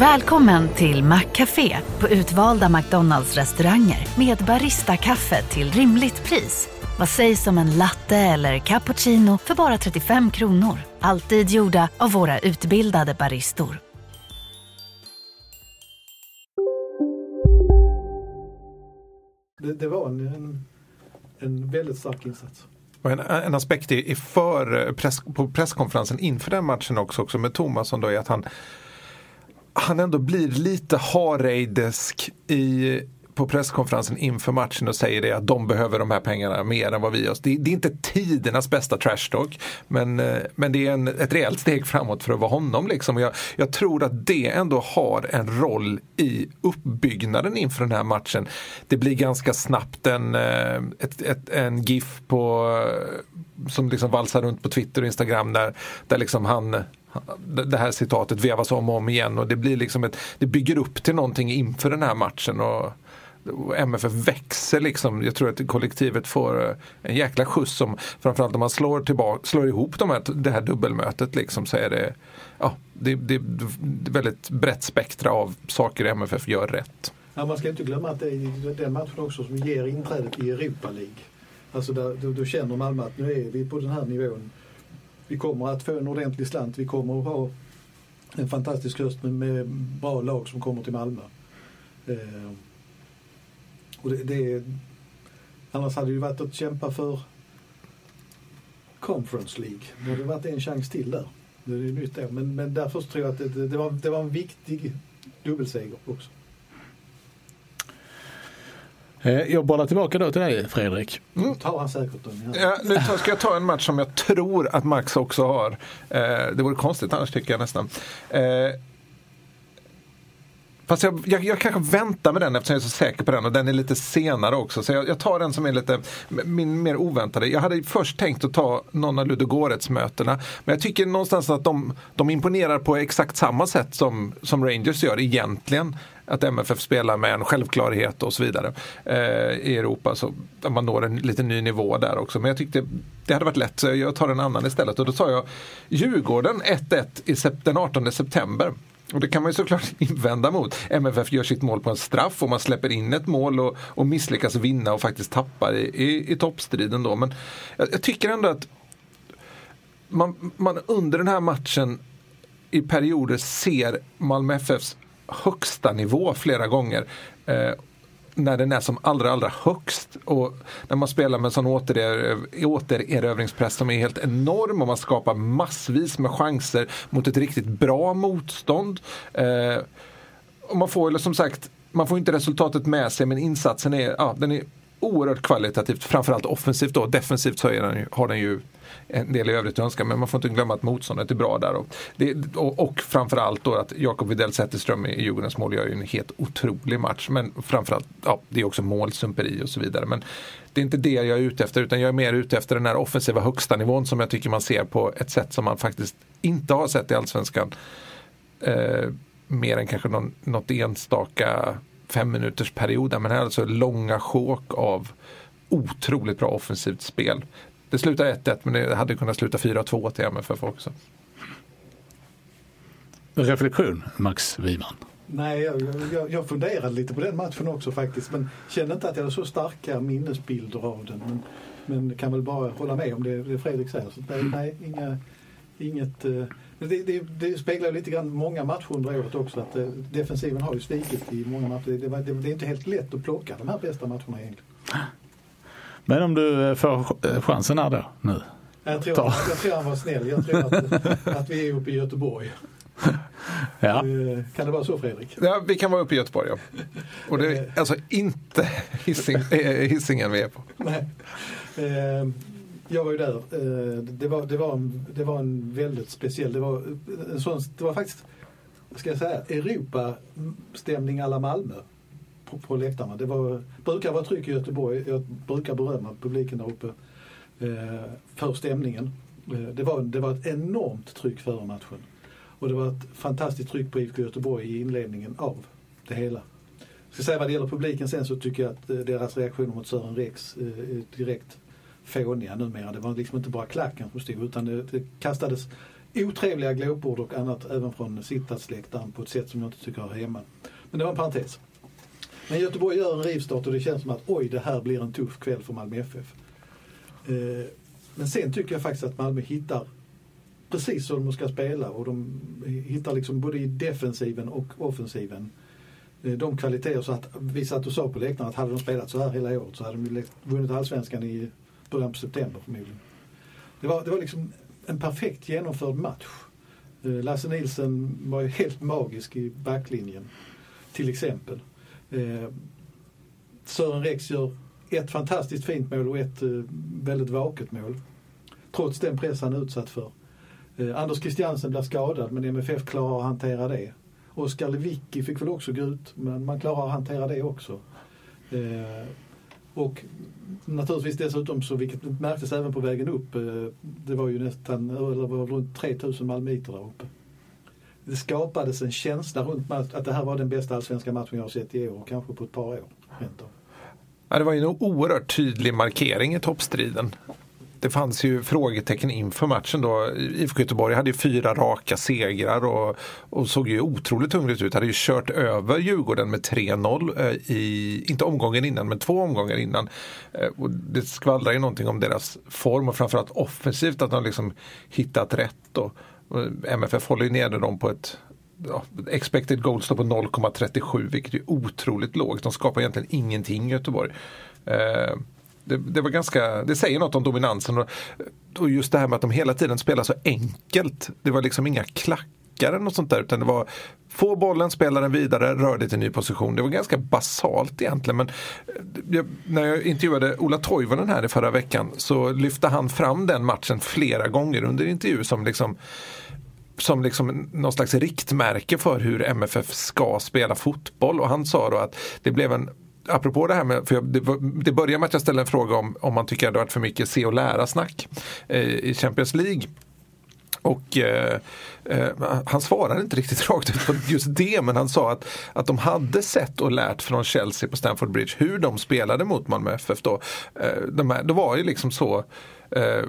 Välkommen till Maccafé på utvalda McDonalds restauranger med Baristakaffe till rimligt pris. Vad sägs om en latte eller cappuccino för bara 35 kronor? Alltid gjorda av våra utbildade baristor. Det, det var en, en, en väldigt stark insats. Och en, en aspekt i, i för press, på presskonferensen inför den matchen också, också med Thomasson då är att han han ändå blir lite Hareidesk i på presskonferensen inför matchen och säger det att de behöver de här pengarna mer än vad vi har. Det, det är inte tidernas bästa trash talk men, eh, men det är en, ett rejält steg framåt för att vara honom. Liksom. Jag, jag tror att det ändå har en roll i uppbyggnaden inför den här matchen. Det blir ganska snabbt en, eh, ett, ett, en GIF på, eh, som liksom valsar runt på Twitter och Instagram där, där liksom han det här citatet vevas om och om igen och det blir liksom ett, det bygger upp till någonting inför den här matchen. Och, och MFF växer liksom. Jag tror att kollektivet får eh, en jäkla skjuts som framförallt om man slår, tillbaka, slår ihop de här, det här dubbelmötet liksom så är det, ja, det, det, det är väldigt brett spektra av saker MFF gör rätt. Ja, man ska inte glömma att det är den matchen också som ger inträdet i Europa League. Alltså där, då, då känner Malmö att nu är vi på den här nivån vi kommer att få en ordentlig slant. Vi kommer att ha en fantastisk höst med, med bra lag som kommer till Malmö. Eh, och det, det, annars hade det ju varit att kämpa för Conference League. Det hade varit en chans till där. Det är nytt där. Men, men därför tror jag att det, det, var, det var en viktig dubbelseger också. Eh, jag bollar tillbaka då till dig Fredrik. Mm. tar han säkert den. Ja, nu ska jag ta en match som jag tror att Max också har. Eh, det vore konstigt annars tycker jag nästan. Fast jag, jag, jag, kanske väntar med den eftersom jag är så säker på den och den är lite senare också. Så jag, jag tar den som är lite min mer oväntade. Jag hade först tänkt att ta någon av Ludogorets-mötena. Men jag tycker någonstans att de, de imponerar på exakt samma sätt som, som Rangers gör egentligen att MFF spelar med en självklarhet och så vidare eh, i Europa. Så man når en lite ny nivå där också. Men jag tyckte det hade varit lätt så jag tar en annan istället. Och då tar jag Djurgården 1-1 den 18 september. Och det kan man ju såklart *laughs* invända mot. MFF gör sitt mål på en straff och man släpper in ett mål och, och misslyckas vinna och faktiskt tappar i, i, i toppstriden då. Men jag, jag tycker ändå att man, man under den här matchen i perioder ser Malmö FFs högsta nivå flera gånger. Eh, när den är som allra, allra högst. Och när man spelar med en sån återerövringspress som är helt enorm och man skapar massvis med chanser mot ett riktigt bra motstånd. Eh, och man får som sagt, man får inte resultatet med sig men insatsen är, ja, den är oerhört kvalitativt, framförallt offensivt då. Defensivt så är den, har den ju en del i övrigt att önska men man får inte glömma att motståndet är bra där. Och, det, och, och framförallt då att Jakob Widell Zetterström i Djurgårdens mål gör ju en helt otrolig match. Men framförallt, ja det är också målsumperi och så vidare. Men det är inte det jag är ute efter utan jag är mer ute efter den här offensiva högsta nivån som jag tycker man ser på ett sätt som man faktiskt inte har sett i Allsvenskan. Eh, mer än kanske någon, något enstaka fem minuters period. Men här är alltså långa sjok av otroligt bra offensivt spel. Det slutar 1-1 men det hade kunnat sluta 4-2 till MFF också. Reflektion, Max Wiman? Nej, jag, jag, jag funderade lite på den matchen också faktiskt men kände inte att jag hade så starka minnesbilder av den. Men, men kan väl bara hålla med om det, det Fredrik säger. Så nej, nej inga, inget... Eh, det, det, det, speglar lite grann många matcher under året också att eh, defensiven har ju svikit i många matcher. Det, det, det är inte helt lätt att plocka de här bästa matcherna egentligen. *gasps* Men om du eh, får eh, chansen här då nu? Jag tror, jag tror han var snäll. Jag tror att, *laughs* att vi är uppe i Göteborg. Ja. Eh, kan det vara så Fredrik? Ja, vi kan vara uppe i Göteborg ja. Och det är alltså inte Hisingen vi är på. Nej. Jag var ju där. Det var, det var, en, det var en väldigt speciell, det var, en sån, det var faktiskt, ska jag säga, Europastämning alla Malmö på, på läktarna. Det var, brukar vara tryck i Göteborg. Jag brukar berömma publiken där uppe eh, för stämningen. Eh, det, var, det var ett enormt tryck före matchen. Och det var ett fantastiskt tryck på IFK Göteborg i inledningen av det hela. Jag ska säga vad det gäller publiken sen så tycker jag att eh, deras reaktioner mot Sören Rex eh, är direkt fåniga numera. Det var liksom inte bara klacken som stod utan det, det kastades otrevliga glåpord och annat även från sittarsläktaren på ett sätt som jag inte tycker hör hemma. Men det var en parentes. Men Göteborg gör en rivstart och det känns som att oj, det här blir en tuff kväll för Malmö FF. Eh, men sen tycker jag faktiskt att Malmö hittar precis som de ska spela och de hittar liksom både i defensiven och offensiven eh, de kvaliteter så att vi satt och sa på läktaren att hade de spelat så här hela året så hade de vunnit allsvenskan i början på september förmodligen. Det var, det var liksom en perfekt genomförd match. Eh, Lasse Nilsen var ju *laughs* helt magisk i backlinjen till exempel. Eh, Sören Rex gör ett fantastiskt fint mål och ett eh, väldigt vaket mål. Trots den press han är utsatt för. Eh, Anders Christiansen blir skadad men MFF klarar att hantera det. Oskar Lewicki fick väl också gå ut men man klarar att hantera det också. Eh, och naturligtvis dessutom så, vilket märktes även på vägen upp, eh, det var ju nästan, eller var runt 3000 malmöiter där uppe. Det skapades en känsla runt att det här var den bästa allsvenska matchen jag har sett i år och kanske på ett par år. Rent. Ja, det var ju en oerhört tydlig markering i toppstriden. Det fanns ju frågetecken inför matchen då. IFK Göteborg hade ju fyra raka segrar och, och såg ju otroligt hungrigt ut. Hade ju kört över Djurgården med 3-0 eh, i, inte omgången innan, men två omgångar innan. Eh, och det skvallrar ju någonting om deras form och framförallt offensivt att de liksom hittat rätt. Då. MFF håller ju nere dem på ett ja, expected goals står på 0,37 vilket är otroligt lågt. De skapar egentligen ingenting i Göteborg. Eh, det, det, var ganska, det säger något om dominansen och, och just det här med att de hela tiden spelar så enkelt. Det var liksom inga klackar eller något sånt där utan det var få bollen, spela den vidare, rör dig till ny position. Det var ganska basalt egentligen men eh, jag, när jag intervjuade Ola Toivonen här i förra veckan så lyfte han fram den matchen flera gånger under intervju som liksom som liksom någon slags riktmärke för hur MFF ska spela fotboll och han sa då att det blev en apropå det här med, för jag, det, det börjar med att jag ställde en fråga om, om man tycker att det har varit för mycket se och lära-snack eh, i Champions League. Och eh, eh, han svarade inte riktigt *laughs* rakt ut på just det men han sa att, att de hade sett och lärt från Chelsea på Stamford Bridge hur de spelade mot Malmö FF då. Eh, de här, det var ju liksom så eh,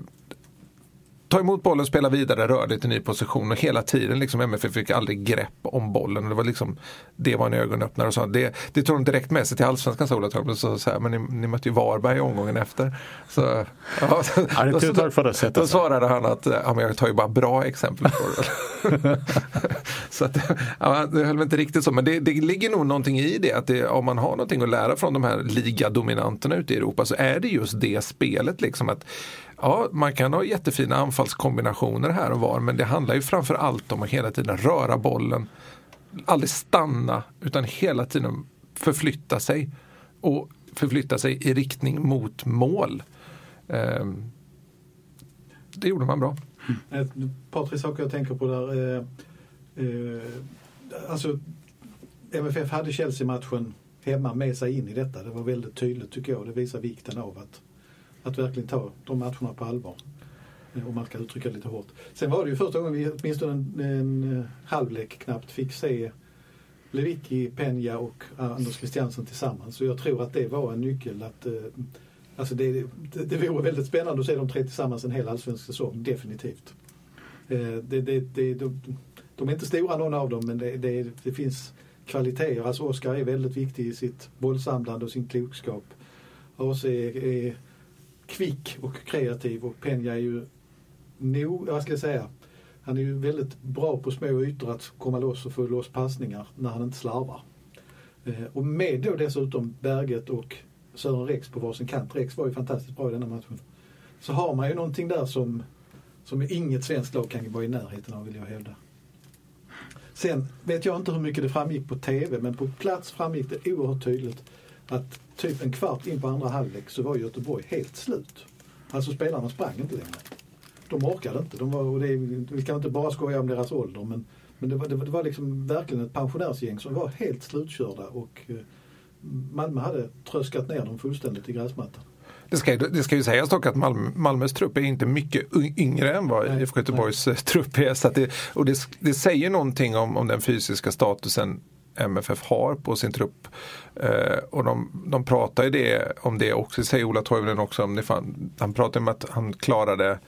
ta emot bollen, spela vidare, röra dig till ny position och hela tiden liksom MFF fick aldrig grepp om bollen. Det var liksom, det var en ögonöppnare och så. Det, det tog de direkt med sig till allsvenskan sa Ola så, så här, men ni, ni mötte ju Varberg i omgången efter. Så, ja, ja, det tag för det Då svarade han att ja, men jag tar ju bara bra exempel på det. *laughs* så att, ja, det höll inte riktigt så, men det, det ligger nog någonting i det att det, om man har någonting att lära från de här ligadominanterna ute i Europa så är det just det spelet liksom att Ja, man kan ha jättefina anfallskombinationer här och var men det handlar ju framför allt om att hela tiden röra bollen, aldrig stanna utan hela tiden förflytta sig och förflytta sig i riktning mot mål. Ehm, det gjorde man bra. Mm. Ett par, tre saker jag tänker på där. Eh, eh, alltså, MFF hade Chelsea-matchen hemma med sig in i detta. Det var väldigt tydligt tycker jag. Det visar vikten av att att verkligen ta de matcherna på allvar. Eh, om man ska uttrycka det lite hårt. Sen var det ju första gången vi åtminstone en, en eh, halvlek knappt fick se Lewicki, Peña och eh, Anders Christiansen tillsammans. Så jag tror att det var en nyckel att Alltså det, det, det vore väldigt spännande att se de tre tillsammans en hel allsvensk säsong, definitivt. Det, det, det, de, de är inte stora någon av dem men det, det, det finns kvaliteter. Alltså Oskar är väldigt viktig i sitt bollsamlande och sin klokskap. AC är, är kvick och kreativ och Peña är ju nog, vad ska jag säga, han är ju väldigt bra på små ytor att komma loss och få loss passningar när han inte slarvar. Eh, och med då dessutom Berget och Sören Rex på varsin kant. Rex var ju fantastiskt bra i denna matchen. Så har man ju någonting där som, som inget svenskt lag kan vara i närheten av vill jag hävda. Sen vet jag inte hur mycket det framgick på TV men på plats framgick det oerhört tydligt att typ en kvart in på andra halvlek så var Göteborg helt slut. Alltså spelarna sprang inte längre. De orkade inte. De var, och det, vi kan inte bara skoja om deras ålder men, men det, var, det, var, det var liksom verkligen ett pensionärsgäng som var helt slutkörda och eh, Malmö hade tröskat ner dem fullständigt i gräsmattan. Det ska, det ska ju sägas dock att Malmö, Malmös trupp är inte mycket yngre än vad IFK Göteborgs nej. trupp är. Så det, och det, det, säger någonting om, om den fysiska statusen MFF har på sin trupp. Eh, och de, de pratar ju det, om det också, säger Ola Toivonen också, om det fan, han pratar om att han klarade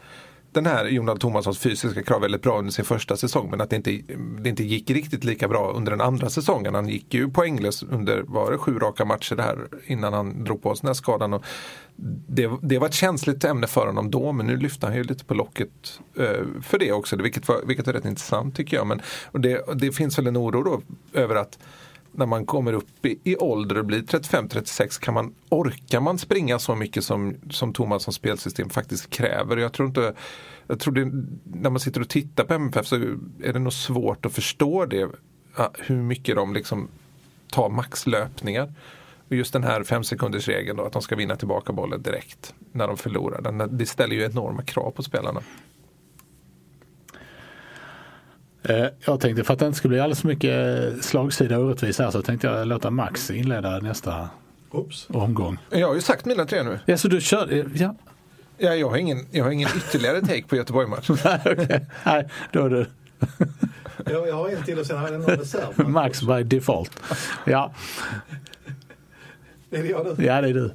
den här Jonald Thomassons fysiska krav väldigt bra under sin första säsong men att det inte, det inte gick riktigt lika bra under den andra säsongen. Han gick ju poänglös under, var det sju raka matcher det här innan han drog på sig den här skadan. Och det, det var ett känsligt ämne för honom då men nu lyfte han ju lite på locket eh, för det också vilket var, vilket var rätt intressant tycker jag. Men, och det, det finns väl en oro då över att när man kommer upp i, i ålder och blir 35-36 kan man, orkar man springa så mycket som, som Thomassons spelsystem faktiskt kräver? Jag tror inte jag tror det, när man sitter och tittar på MFF så är det nog svårt att förstå det. Hur mycket de liksom tar maxlöpningar. Och just den här fem sekunders regeln då, att de ska vinna tillbaka bollen direkt när de förlorar. Den, det ställer ju enorma krav på spelarna. Eh, Jag tänkte för att det inte skulle bli alldeles för mycket slagsida och orättvisa här så tänkte jag låta Max inleda nästa Oops. omgång. Jag har ju sagt mina tre nu. Ja, så du kör, ja. Ja, jag, har ingen, jag har ingen ytterligare take på Göteborg-matchen. *laughs* Nej, okej. Nej, då är du *laughs* Jag, jag har en till och sen har jag en reserv. Max by default. Ja, Är det jag nu? ja det är du.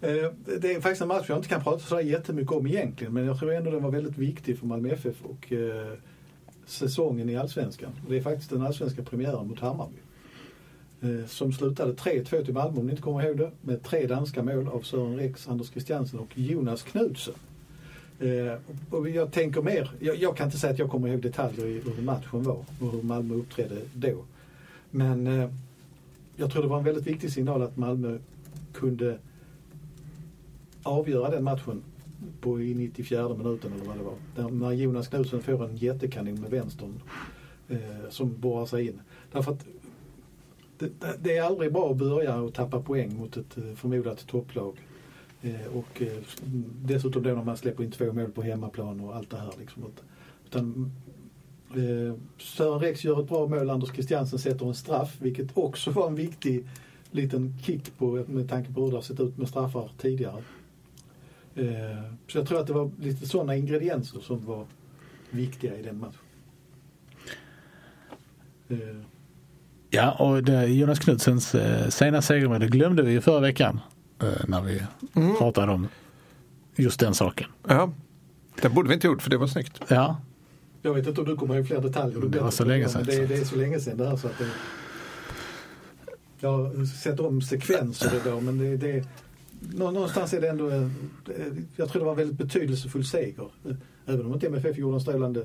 Eh, Det är faktiskt en match jag inte kan prata så jättemycket om egentligen men jag tror ändå den var väldigt viktig för Malmö FF och eh, säsongen i Allsvenskan. Det är faktiskt den allsvenska premiären mot Hammarby. Eh, som slutade 3-2 till Malmö om ni inte kommer ihåg det. Med tre danska mål av Sören Rex, Anders Christiansen och Jonas Knudsen. Eh, och jag tänker mer, jag, jag kan inte säga att jag kommer ihåg detaljer i hur matchen var och hur Malmö uppträdde då. Men eh, jag tror det var en väldigt viktig signal att Malmö kunde avgöra den matchen på i 94 minuten eller vad det var. Där, när Jonas Knutsen får en jättekanon med vänstern eh, som borrar sig in. Därför att det, det är aldrig bra att börja och tappa poäng mot ett eh, förmodat topplag. Eh, och eh, dessutom då när man släpper in två mål på hemmaplan och allt det här. Liksom. Utan, eh, Sören Rex gör ett bra mål, Anders Christiansen sätter en straff, vilket också var en viktig liten kick på, med tanke på hur det har sett ut med straffar tidigare. Eh, så jag tror att det var lite sådana ingredienser som var viktiga i den matchen. Eh, Ja, och det, Jonas Knudsens eh, sena seger, det glömde vi ju förra veckan eh, när vi pratade om just den saken. Ja, det borde vi inte gjort för det var snyggt. Ja, jag vet inte om du kommer ihåg fler detaljer. Du Det var så länge sedan, Det, så. det är så länge sedan det här så att det, Jag har sett om sekvenser *clears throat* då men det, det Någonstans är det ändå, eh, jag tror det var en väldigt betydelsefull seger. Även om inte MFF gjorde en strålande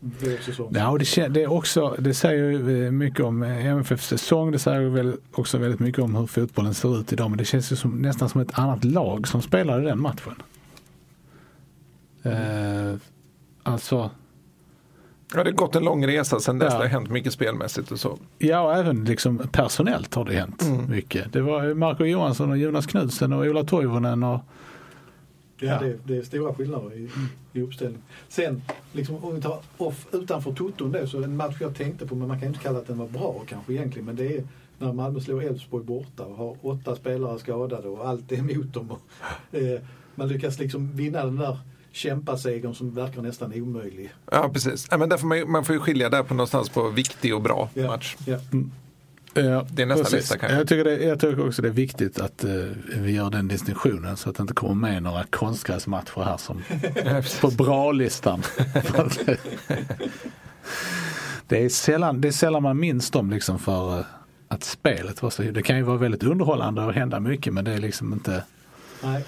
vårsäsong. ja och det, det, är också, det säger ju eh, mycket om eh, MFFs säsong. Det säger ju väl också väldigt mycket om hur fotbollen ser ut idag. Men det känns ju som, nästan som ett annat lag som spelade den matchen. Eh, alltså, Ja, det har gått en lång resa sen dess. Ja. Det har hänt mycket spelmässigt och så. ja och även liksom personellt har det hänt mycket. Det var Marco Johansson och Jonas Knudsen och Ola Toivonen och Ja, Ja. Det, det är stora skillnader i, i uppställning. Sen, liksom, om vi tar off utanför toton då, så en match jag tänkte på, men man kan ju inte kalla att den var bra kanske egentligen, men det är när Malmö slår Elfsborg borta och har åtta spelare skadade och allt är emot dem. Och, *laughs* eh, man lyckas liksom vinna den där kämpasegern som verkar nästan omöjlig. Ja, precis. Ja, men därför man, man får ju skilja där på någonstans på viktig och bra Ja, match. Ja. Ja, Det är nästa precis. lista kanske. Jag tycker, det, jag tycker också det är viktigt att eh, vi gör den distinktionen så att det inte kommer med några konstgräsmatcher här som *laughs* på bra-listan. det, är sällan, det är sällan man minns dem liksom för eh, att spelet var så Det kan ju vara väldigt underhållande och hända mycket men det är liksom inte, Nej.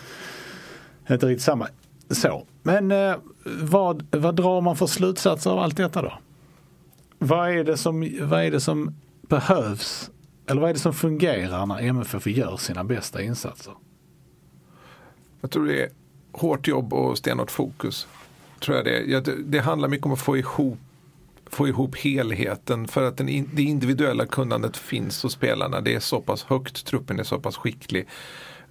inte riktigt samma. Så. Men eh, vad, vad drar man för slutsatser av allt detta då? Vad är det som, vad är det som behövs? Eller vad är det som fungerar när MFF gör sina bästa insatser? Jag tror det är hårt jobb och stenhårt fokus. Tror jag det, det handlar mycket om att få ihop, få ihop helheten för att den, det individuella kunnandet finns hos spelarna. Det är så pass högt, truppen är så pass skicklig.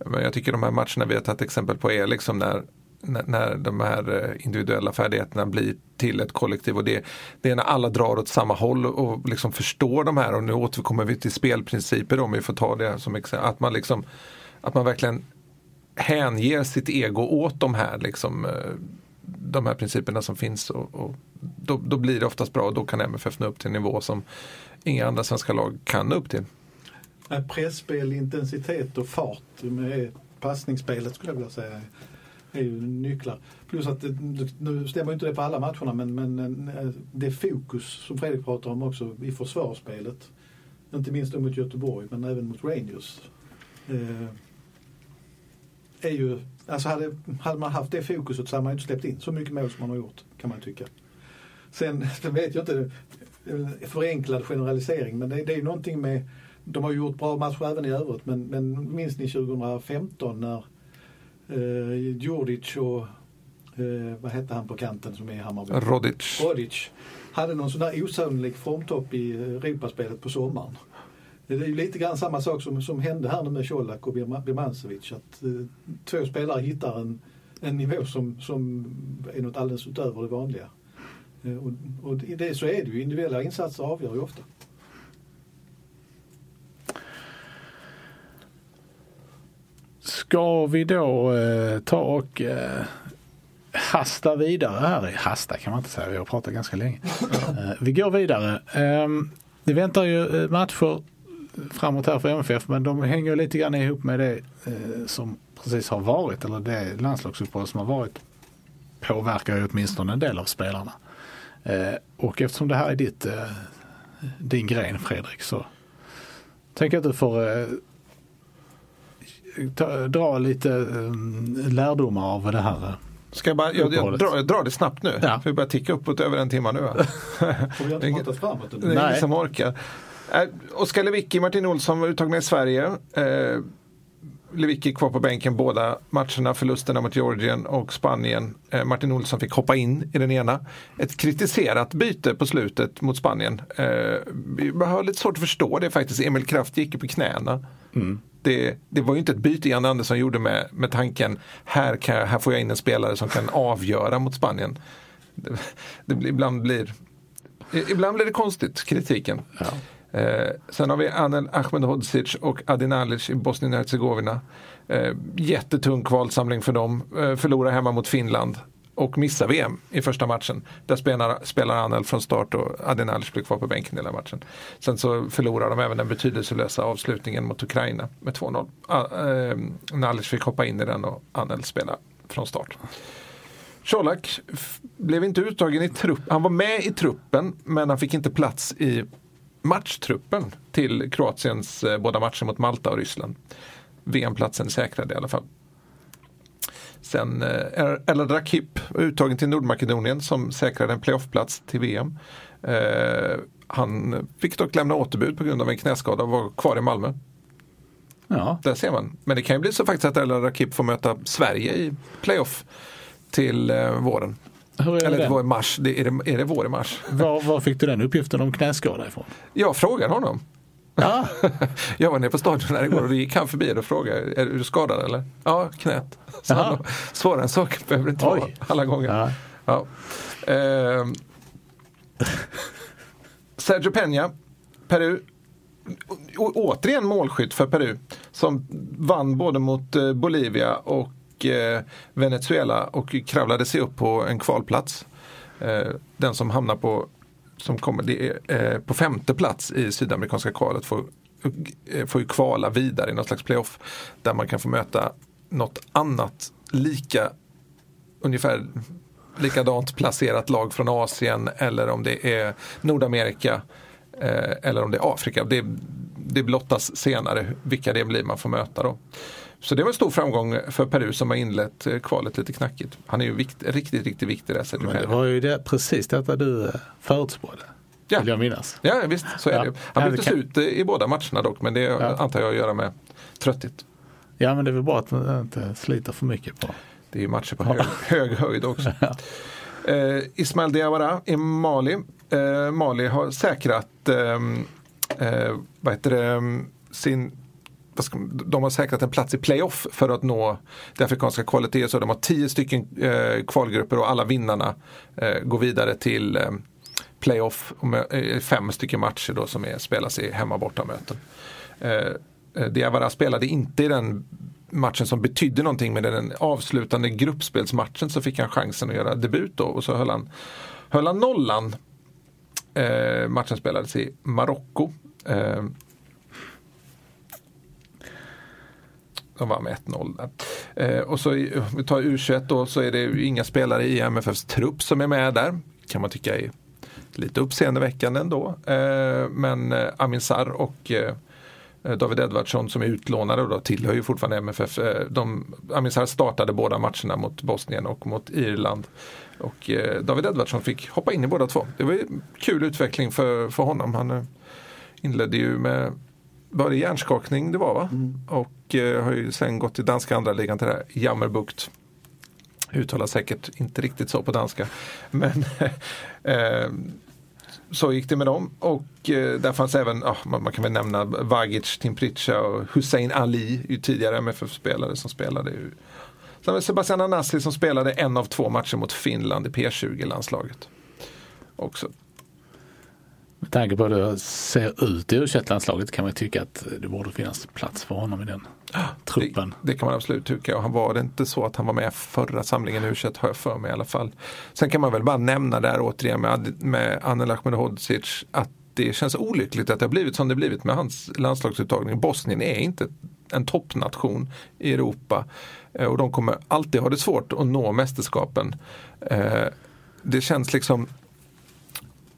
Men jag tycker de här matcherna vi har tagit exempel på är liksom när, när, de här eh, individuella färdigheterna blir till ett kollektiv och det, det är när alla drar åt samma håll och liksom förstår de här och nu återkommer vi till spelprinciper om vi får ta det som exempel. Att man liksom att man verkligen hänger sitt ego åt de här, liksom, eh, de här principerna som finns. Och, och då, då blir det oftast bra och då kan MFF nå upp till en nivå som inga andra svenska lag kan nå upp till. Presspel, Pressspel, intensitet och fart med passningsspelet skulle jag vilja säga är ju nycklar. Plus att det, nu stämmer ju inte det på alla matcherna men, men eh, det fokus som Fredrik pratar om också i försvarsspelet. Inte minst mot Göteborg men även mot Rangers. Eh, är ju, alltså hade, hade man haft det fokuset så hade man ju inte släppt in så mycket mål som man har gjort kan man tycka. *laughs* Sen vet jag inte, eh, förenklad generalisering men det, det är ju någonting med de har ju gjort bra matcher även i övrigt men, men minns ni 2015 när eh, Djurdjic och eh, vad hette han på kanten som är i Hammarby? Rodic. Rodic hade någon sån där osannolik formtopp i Europaspelet på sommaren. Det är ju lite grann samma sak som, som hände här nu med Colak och Birma- Birmancevic. Att eh, två spelare hittar en, en nivå som, som är något alldeles utöver det vanliga. Eh, och, och det så är det ju. Individuella insatser avgör ju ofta. Ska vi då eh, ta och eh, hasta vidare här? Hasta kan man inte säga, vi har pratat ganska länge. Eh, vi går vidare. Eh, det väntar ju eh, matcher framåt här för MFF men de hänger lite grann ihop med det eh, som precis har varit eller det landslagsuppehåll som har varit påverkar ju åtminstone en del av spelarna. Eh, och eftersom det här är ditt, eh, din gren Fredrik så tänker jag att du får eh, ta, dra lite eh, lärdomar av det här. eh. Ska jag, bara, jag, jag, drar, jag drar det snabbt nu. Ja. Vi börjar ticka uppåt över en timme nu. *laughs* Vi har inte framåt Det är ingen som orkar. Eh, Oskar Lewicki, Martin Olsson var uttagna i Sverige. Eh, Lewicki kvar på bänken båda matcherna, förlusterna mot Georgien och Spanien. Eh, Martin Olsson fick hoppa in i den ena. Ett kritiserat byte på slutet mot Spanien. Eh, vi har lite svårt att förstå det faktiskt. Emil Kraft gick ju på knäna. Det, det var ju inte ett byte Jan Andersson gjorde med, med tanken här, kan här får jag in en spelare som kan avgöra mot Spanien. Det, det ibland, blir, ibland blir det konstigt, kritiken. Eh, sen har vi Anel Ahmedhodzic och Adin Alic i Bosnien och Hercegovina. Eh, jättetung kvalsamling för dem. Eh, förlorar hemma mot Finland och missar VM i första matchen. Där spelar, spelar Anel från start och Adin Alic blir kvar på bänken hela matchen. Sen så förlorar de även den betydelselösa avslutningen mot Ukraina med 2-0. Ah, eh, Nalic fick hoppa in i den och Anel spela från start. Colak blev inte uttagen i truppen. Han var med i truppen men han fick inte plats i matchtruppen till Kroatiens eh, båda matcher mot Malta och Ryssland. VM-platsen är säkrad i alla fall. Sen eh, El Rakip var uttagen till Nordmakedonien som säkrade en playoffplats till VM. Eh, han fick dock lämna återbud på grund av en knäskada och var kvar i Malmö. Ja, Där ser man. Men det kan ju bli så faktiskt att El Rakip får möta Sverige i playoff till eh, våren. hur är Eller det var i mars. Det, är, det, är det vår i mars? Var, var fick du den uppgiften om knäskada ifrån? Jag frågar honom. Ja, *laughs* Jag var nere på stadion här igår och då gick han förbi och frågade, är du skadad eller? Ja, knät. Så han, svårare än så behöver det inte vara alla gånger. Ja. Ja. Ehm. Sergio Peña, Peru. Å- återigen målskytt för Peru som vann både mot eh, Bolivia och eh, Venezuela och kravlade sig upp på en kvalplats. Eh, Den som hamnar på, som kommer, det är, eh, på femte plats i sydamerikanska kvalet får, eh, får ju kvala vidare i någon slags playoff där man kan få möta något annat lika ungefär likadant placerat lag från Asien eller om det är Nordamerika eh, eller om det är Afrika. Det, det blottas senare vilka det blir man får möta då. Så det var en stor framgång för Peru som har inlett eh, kvalet lite knackigt. Han är ju vikt, riktigt, riktigt viktig där. Men det var ju det, precis detta du eh, förutspådde. Ja. Vill jag minnas. Ja visst, så är Ja. det. Ja, Han det byttes kan- ut eh, i båda matcherna dock men det Ja. antar jag att göra med trötthet. Ja men det är väl bra att man inte sliter för mycket på. Det är ju matcher på hög, hög höjd också. *laughs* Eh, Ismail Diawara i Mali. Eh, Mali har säkrat ehm, eh, vad heter det, sin ska, de har säkrat en plats i playoff för att nå det afrikanska kvalet. Det är så de har tio stycken eh, kvalgrupper och alla vinnarna eh, går vidare till eh, playoff. Med, eh, fem stycken matcher då som är, spelas i hemma borta möten. Eh, eh Diawara spelade inte i den matchen som betydde någonting men i den avslutande gruppspelsmatchen så fick han chansen att göra debut då och så höll han, höll han nollan. Eh, matchen spelades i Marocko. Eh, de vann med 1-0. Eh, och så om vi tar U21 då så är det ju inga spelare i MFFs trupp som är med där. Kan man tycka är lite uppseendeväckande ändå. Eh, men eh, Amin Sarr och eh, David Edvardsson som är utlånade och då tillhör ju fortfarande MFF. Eh, de, Amin Sarr startade båda matcherna mot Bosnien och mot Irland. Och eh, David Edvardsson fick hoppa in i båda två. Det var ju kul utveckling för, för honom. Han eh, inledde ju med var det hjärnskakning det var va? Och eh, har ju sen gått till danska andra ligan till det här Jammerbukt. Uttalar säkert inte riktigt så på danska. Men *laughs* eh, så gick det med dem. Och eh, där fanns även, oh, man, man, kan väl nämna Vagic, Tim Pritcha och Hussein Ali, ju tidigare MFF-spelare som spelade. Ju. Sen var Sebastian Anassi som spelade en av två matcher mot Finland i P20-landslaget. Också. Med tanke på hur det ser ut i u kan man tycka att det borde finnas plats för honom i den truppen. Det, det, kan man absolut tycka och han var det inte så att han var med förra samlingen u har jag för mig i alla fall. Sen kan man väl bara nämna där återigen med, med Anel Ahmedhodzic att det känns olyckligt att det har blivit som det blivit med hans landslagsuttagning. Bosnien är inte en toppnation i Europa eh, och de kommer alltid ha det svårt att nå mästerskapen. Eh, det känns liksom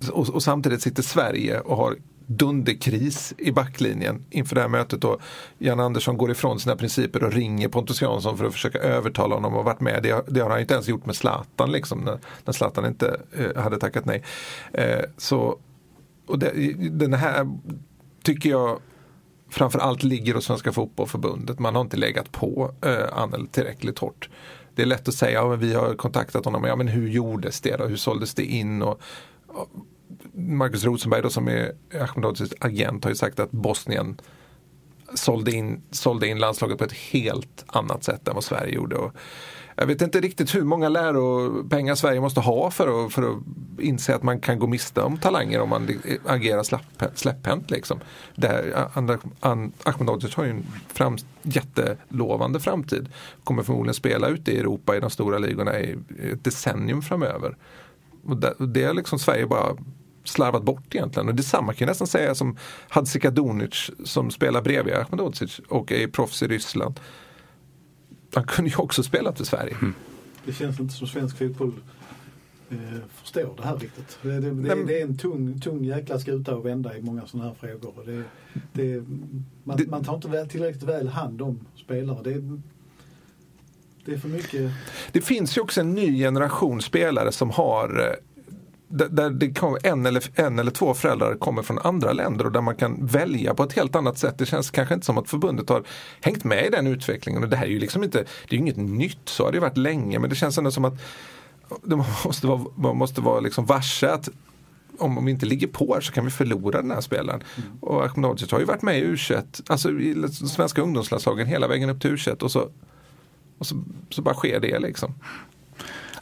och, och, samtidigt sitter Sverige och har dunderkris i backlinjen inför det här mötet och Jan Andersson går ifrån sina principer och ringer Pontus Jansson för att försöka övertala honom att varit med. Det, det har han inte ens gjort med Zlatan liksom, när, när Zlatan inte eh, hade tackat nej. Eh, så, och det, den här tycker jag framförallt ligger hos Svenska Fotbollförbundet. Man har inte legat på eh, Annel tillräckligt hårt. Det är lätt att säga, ja men vi har kontaktat honom, ja men hur gjordes det då? Hur såldes det in? Och, Marcus Rosenberg då, som är Ahmedhodzics agent har ju sagt att Bosnien sålde in, sålde in landslaget på ett helt annat sätt än vad Sverige gjorde. Och jag vet inte riktigt hur många läropengar Sverige måste ha för att, för att inse att man kan gå miste om talanger om man agerar släpphänt. Liksom. Ahmedhodzic har ju en fram, jättelovande framtid. Kommer förmodligen spela ute i Europa i de stora ligorna i ett decennium framöver. Och det, det är liksom Sverige bara slarvat bort egentligen. Och detsamma kan jag nästan säga som Hadzika Dunic som spelar bredvid Ahmedhodzic och är proffs i Ryssland. Han kunde ju också spela till Sverige. Mm. Det känns inte som svensk fotboll eh, förstår det här riktigt. Det, det, det, det, är en tung, tung jäkla skuta att vända i många sådana här frågor. Och det, det, man, man tar inte väl, tillräckligt väl hand om spelare. Det, det är för mycket. Det finns ju också en ny generation spelare som har eh, där det kommer en, eller, en eller två föräldrar kommer från andra länder och där man kan välja på ett helt annat sätt. Det känns kanske inte som att förbundet har hängt med i den utvecklingen. Och det här är ju liksom inte, det är inget nytt, så har det varit länge. Men det känns ändå som att det måste vara, man måste vara liksom varse att om, vi inte ligger på här så kan vi förlora den här spelaren. Mm. Och Ahmedhodzic har ju varit med i u alltså i svenska ungdomslandslagen hela vägen upp till u och så, och så, så bara sker det liksom.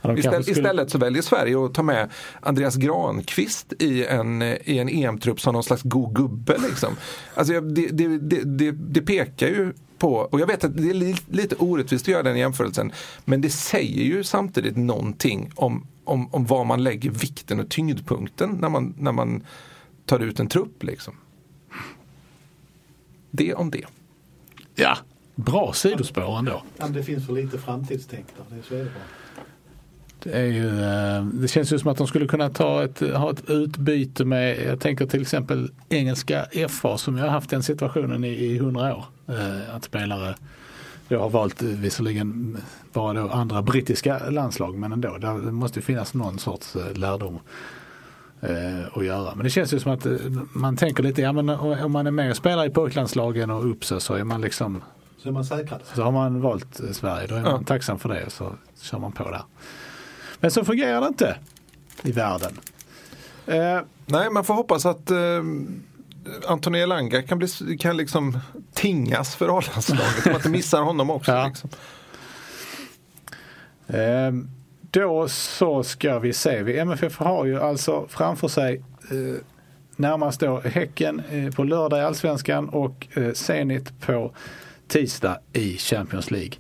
Istället, skulle... istället, så väljer Sverige att ta med Andreas Granqvist i en, i en EM-trupp som någon slags god gubbe. Liksom. Alltså, det, det, det, det, pekar ju på, och jag vet att det är lite orättvist att göra den jämförelsen, men det säger ju samtidigt någonting om, om, om var man lägger vikten och tyngdpunkten när man, när man tar ut en trupp. Liksom. Det om det. Ja, bra sidospår ändå. Ja, det finns för lite framtidstänk där, det, så är det bara. Det, är ju, eh, det känns ju som att de skulle kunna ta ett, ha ett utbyte med, jag tänker till exempel engelska FA som ju har haft den situationen i hundra år. Eh, att spelare jag har valt visserligen bara då andra brittiska landslag men ändå. Där måste finnas någon sorts eh, lärdom att göra. Men det känns ju som att man tänker lite, ja men om man är med och spelar i pojklandslagen och upp så, så är man liksom så är man säkrad. Så har man valt Sverige, då är man ja. tacksam för det och så kör man på där. Men så fungerar det inte i världen. Eh, Nej, man får hoppas att eh, Antonija Elanga kan, bli, kan liksom tingas för A-landslaget. att det missar honom *laughs* också. Ja. Liksom. Eh, då så ska vi se. MFF har ju alltså framför sig eh, närmast då Häcken eh, på lördag i Allsvenskan och eh, Zenit på tisdag i Champions League.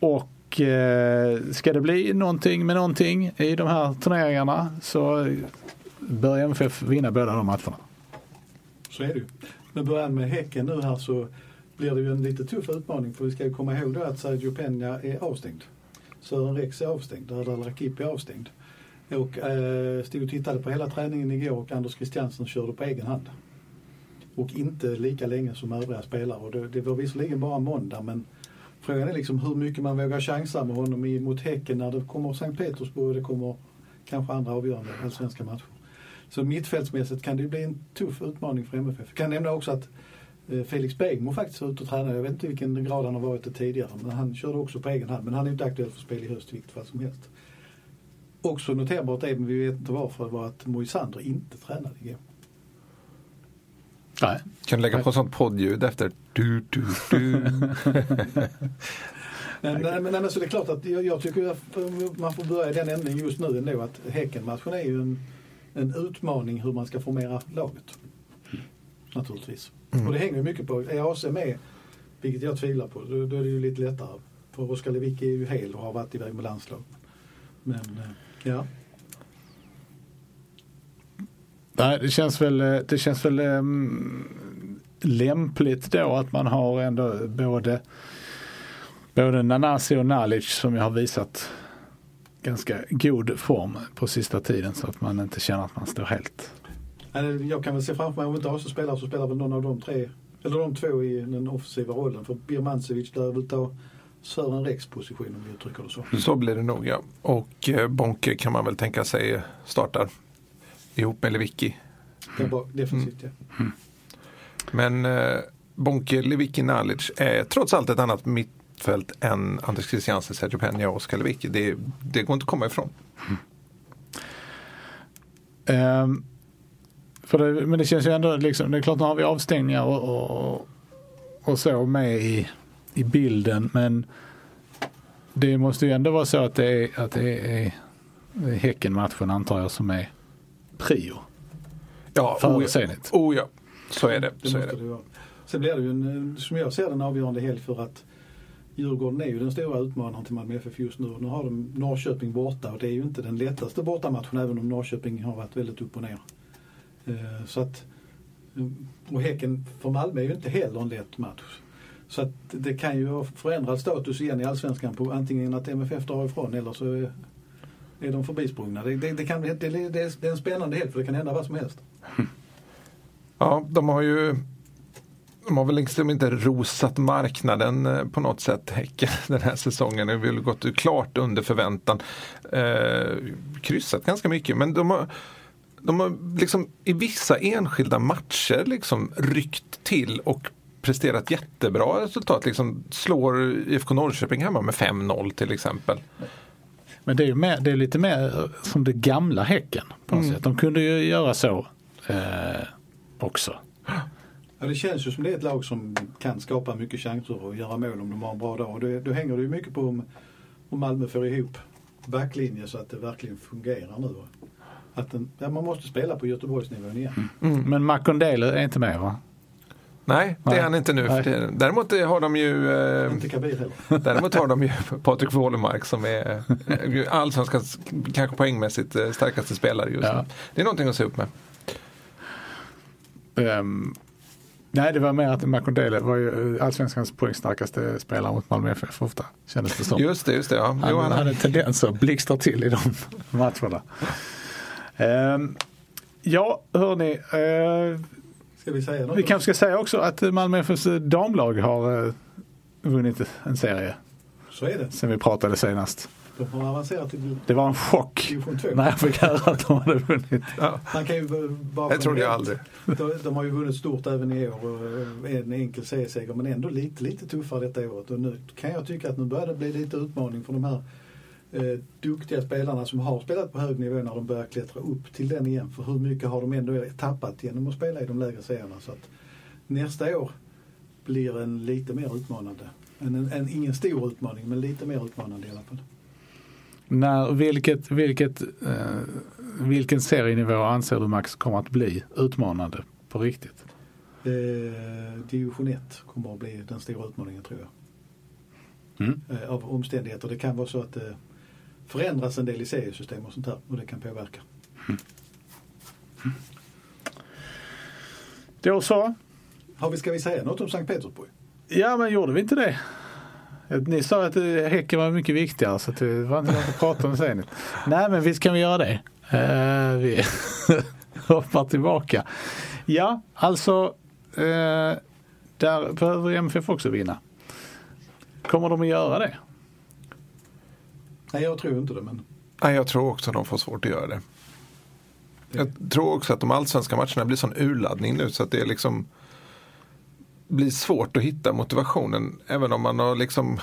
Och eh, ska det bli någonting med någonting i de här turneringarna så bör MFF vinna båda de matcherna. Så är det ju. Med början med Häcken nu här så blir det ju en lite tuff utmaning för vi ska ju komma ihåg då att Sergio Peña är avstängd. Sören Rex är avstängd, Erdal Rakip är avstängd. Och eh, stod och tittade på hela träningen igår och Anders Christiansen körde på egen hand. Och inte lika länge som övriga spelare. Och det, det var visserligen bara måndag men Frågan är liksom hur mycket man vågar chansa med honom mot Häcken när det kommer Sankt Petersburg och det kommer kanske andra avgörande allsvenska matcher. Så mittfältsmässigt kan det bli en tuff utmaning för MFF. Jag kan nämna också att eh, Felix Begmo faktiskt var ute och tränade. Jag vet inte vilken grad han har varit det tidigare men han körde också på egen hand. Men han är inte aktuell för spel i höst i vilket fall som helst. också noterbart är, men vi vet inte varför, var att Moisander inte tränade igår. Nej. Kan du lägga på sånt poddljud efter du, du, du. Men, *laughs* nej, men, nej, men så det är klart att jag, jag tycker att man får börja i den ändningen just nu ändå att Häcken-matchen är ju en, en utmaning hur man ska formera laget. Naturligtvis. Mm. Och det hänger mycket på, är AC med, vilket jag tvivlar på, då, då är det ju lite lättare. För Oskar Lewicki är ju hel och har varit iväg med landslag. Men eh, ja, Nej, det känns väl, eh, det känns väl um, lämpligt då att man har ändå både, både Nanasi och Nalic som ju har visat ganska god form på sista tiden så att man inte känner att man står helt. Jag kan väl se framför mig om inte AC spelar så spelar väl någon av de tre, eller de två i den offensiva rollen. För Birmancevic lär väl ta Sören Rex position om vi uttrycker det så. Så blir det nog ja. Och eh, Bonke kan man väl tänka sig startar ihop med Lewicki. Bara defensivt ja. Men eh, Bonke, Lewicki, Nalic är trots allt ett annat mittfält än Anders Christiansen, Sergio Peña och Oskar Lewicki. Det, det går inte att komma ifrån. För det, men det känns ju ändå, liksom, det är klart nu har vi avstängningar och, och, och så med i, i bilden men det måste ju ändå vara så att det är, att det är, är Häcken-matchen antar jag som är prio. Ja, Före oh. Zenit. Oh ja, så är det. Det Så är det. det. Sen blir det ju en, som jag ser det, en avgörande helg för att Djurgården är ju den stora utmanaren till Malmö FF just nu. Nu har de Norrköping borta och det är ju inte den lättaste bortamatchen även om Norrköping har varit väldigt upp och ner. Eh, Så att, och Häcken för Malmö är ju inte heller en lätt match. Så att det kan ju ha förändrad status igen i Allsvenskan på antingen att MFF drar ifrån eller så är, de förbisprungna. Det, det, det, kan, det, det, det är en spännande helg för det kan hända vad som helst. *laughs* Ja, de har ju de har väl liksom inte rosat marknaden eh, på något sätt, Häcken, *laughs* den här säsongen. Det har väl gått klart under förväntan. Eh, kryssat ganska mycket, men de har, de har liksom i vissa enskilda matcher liksom ryckt till och presterat jättebra resultat. Liksom slår IFK Norrköping hemma med 5-0 till exempel. Men det är, mer, det är lite mer som det gamla Häcken på något Mm. sätt. De kunde ju göra så eh, också. Ja, det känns ju som det är ett lag som kan skapa mycket chanser och göra mål om de har en bra dag. Och det, då hänger det ju mycket på om, om Malmö får ihop backlinje så att det verkligen fungerar nu. Att den, ja, man måste spela på Göteborgsnivån igen. Men Makondele är inte med va? Nej, det Nej. är han inte nu. Det. Däremot har de ju eh. Däremot har de ju Patrik Wålemark som är eh, allsvenskans kanske poängmässigt eh, starkaste spelare just Ja. nu. Det är någonting att se upp med. Ehm, nej, det var mer att Makondele var ju allsvenskans poängstarkaste spelare mot Malmö FF ofta. Kändes det som. Just det, just det. Ja. Han, han, hade en tendens att blixtra till i de matcherna. Ehm, ja, hörni. Uh, Ska vi säga något? vi kanske ska säga också att Malmö FFs damlag har eh, vunnit en serie Så är det. sen vi pratade senast. De har avancerat till Det var en chock division 2. när jag fick höra att de hade vunnit. Man kan ju bara det trodde jag aldrig. De, de har ju vunnit stort även i år och en enkel serieseger men ändå lite, lite tuffare detta året. Och nu kan jag tycka att nu börjar det bli lite utmaning för de här eh, duktiga spelarna som har spelat på hög nivå när de börjar klättra upp till den igen. För hur mycket har de ändå tappat genom att spela i de lägre serierna. Så att nästa år blir en lite mer utmanande. En, en, en, ingen stor utmaning men lite mer utmanande i alla fall. När, vilket, vilket, eh, vilken serienivå anser du Max kommer att bli utmanande på riktigt? Eh, division 1 kommer att bli den stora utmaningen tror jag. Mm. Eh, av omständigheter. Det kan vara så att det förändras en del i seriesystem och sånt här och det kan påverka. Då så. Har vi, ska vi säga något om Sankt Petersburg? Ja men gjorde vi inte det? Ni sa att eh, Häcken var mycket viktigare så att det var inte att prata om sen. *laughs* Nej men visst kan vi göra det. Eh, vi *laughs* hoppar tillbaka. Ja alltså eh, där behöver MFF också vinna. Kommer de att göra det? Nej jag tror inte det men Nej, jag tror också att de får svårt att göra det. Jag tror också att de allsvenska matcherna blir sån urladdning nu så att det är liksom blir svårt att hitta motivationen. Även om man har liksom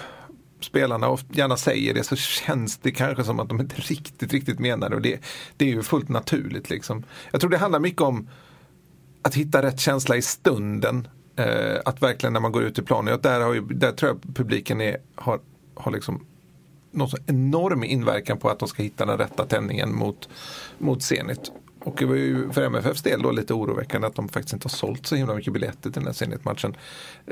spelarna gärna säger det så känns det kanske som att de inte riktigt, riktigt menar det. Och det, det är ju fullt naturligt. Liksom. Jag tror det handlar mycket om att hitta rätt känsla i stunden. Eh, att verkligen när man går ut i planen. Där, har ju, där tror jag publiken är, har, har liksom någon enorm inverkan på att de ska hitta den rätta tändningen mot, mot Zenit. Och det var ju för MFFs del då lite oroväckande att de faktiskt inte har sålt så himla mycket biljetter till den här Zenit-matchen.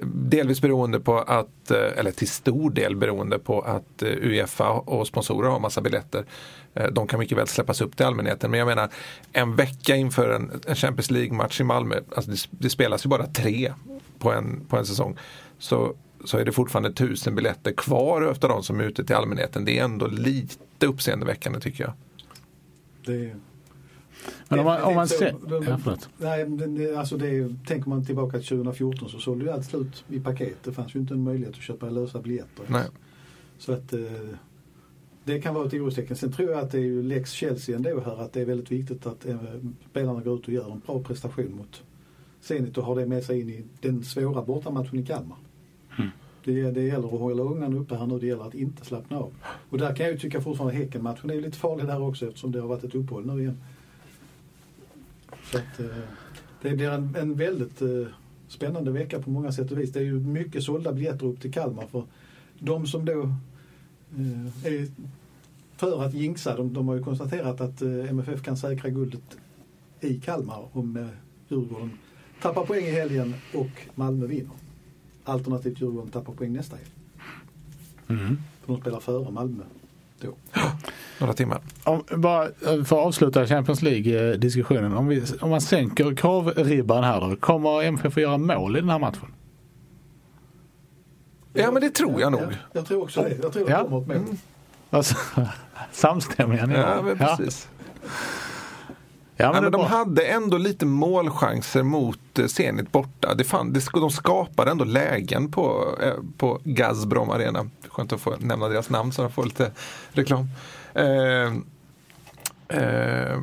Delvis beroende på att, eh, eller till stor del beroende på att eh, Uefa och sponsorer har massa biljetter. Eh, de kan mycket väl släppas upp till allmänheten. Men jag menar, en vecka inför en, en Champions League-match i Malmö, alltså det, det, spelas ju bara tre på en, på en säsong. Så, så är det fortfarande tusen biljetter kvar efter de som är ute till allmänheten. Det är ändå lite uppseendeväckande tycker jag. Det men om man, om man ser... Ja, nej, det, alltså det, tänker man tillbaka till 2014 så sålde ju allt slut i paket. Det fanns ju inte en möjlighet att köpa lösa biljetter. Nej. Så att eh, det kan vara ett orostecken. Sen tror jag att det är ju Lex Chelsea ändå här att det är väldigt viktigt att eh, spelarna går ut och gör en bra prestation mot Zenit och har det med sig in i den svåra bortamatchen i Kalmar. Det, det gäller att hålla ungarna uppe här nu. Det gäller att inte slappna av. Och där kan jag ju tycka fortfarande Häcken-matchen är lite farlig där också eftersom det har varit ett uppehåll nu igen. Så att, eh, det blir en, en väldigt eh, spännande vecka på många sätt och vis. Det är ju mycket sålda biljetter upp till Kalmar för de som då eh, är för att jinxa, de, de har ju konstaterat att eh, MFF kan säkra guldet i Kalmar om eh, Djurgården tappar poäng i helgen och Malmö vinner. Alternativt Djurgården tappar poäng nästa helg. Mm. För de spelar före Malmö då. Några timmar. Om, bara för att avsluta Champions League-diskussionen. Om, vi, om man sänker kravribban här då. Kommer MFF att göra mål i den här matchen? Ja men det tror jag nog. Ja, jag tror också det. Jag tror det ja. kommer ett mål. Mm. Alltså, *laughs* samstämmiga nivåer. Ja men precis. Ja. Ja, men, men de hade ändå lite målchanser mot eh, Zenit borta. Det fan, det, de skapade ändå lägen på, eh, på Gazprom Arena. Skönt att få nämna deras namn så de får lite reklam. Eh, eh,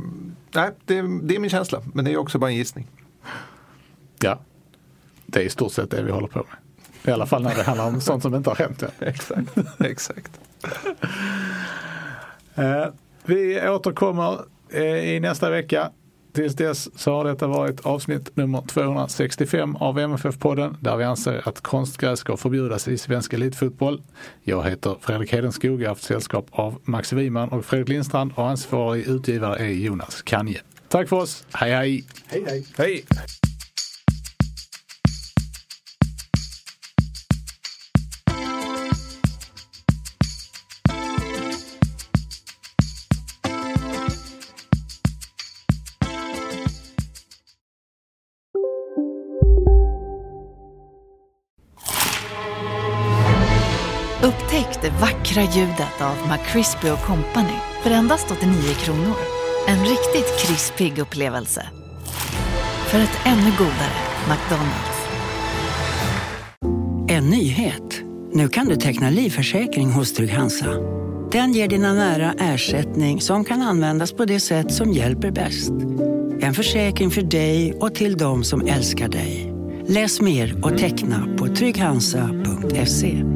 nej, det, det, är min känsla, men det är också bara en gissning. Ja, det är i stort sett det vi håller på med. I alla fall när det handlar om sånt som inte har hänt. Ja. *laughs* exakt, exakt. *laughs* eh, vi återkommer i nästa vecka. Tills dess så har detta varit avsnitt nummer 265 av MFF-podden där vi anser att konstgräs ska förbjudas i svensk elitfotboll. Jag heter Fredrik Hedenskog, jag har haft sällskap av Max Wiman och Fredrik Lindstrand och ansvarig utgivare är Jonas Kanje. Tack för oss, hej hej! Hej hej! hej. Vackra ljudet av McCrispy Company för endast 89 kronor. En riktigt krispig upplevelse. För ett ännu godare McDonalds. En nyhet. Nu kan du teckna livförsäkring hos Trygg-Hansa. Den ger dina nära ersättning som kan användas på det sätt som hjälper bäst. En försäkring för dig och till de som älskar dig. Läs mer och teckna på trygghansa.se.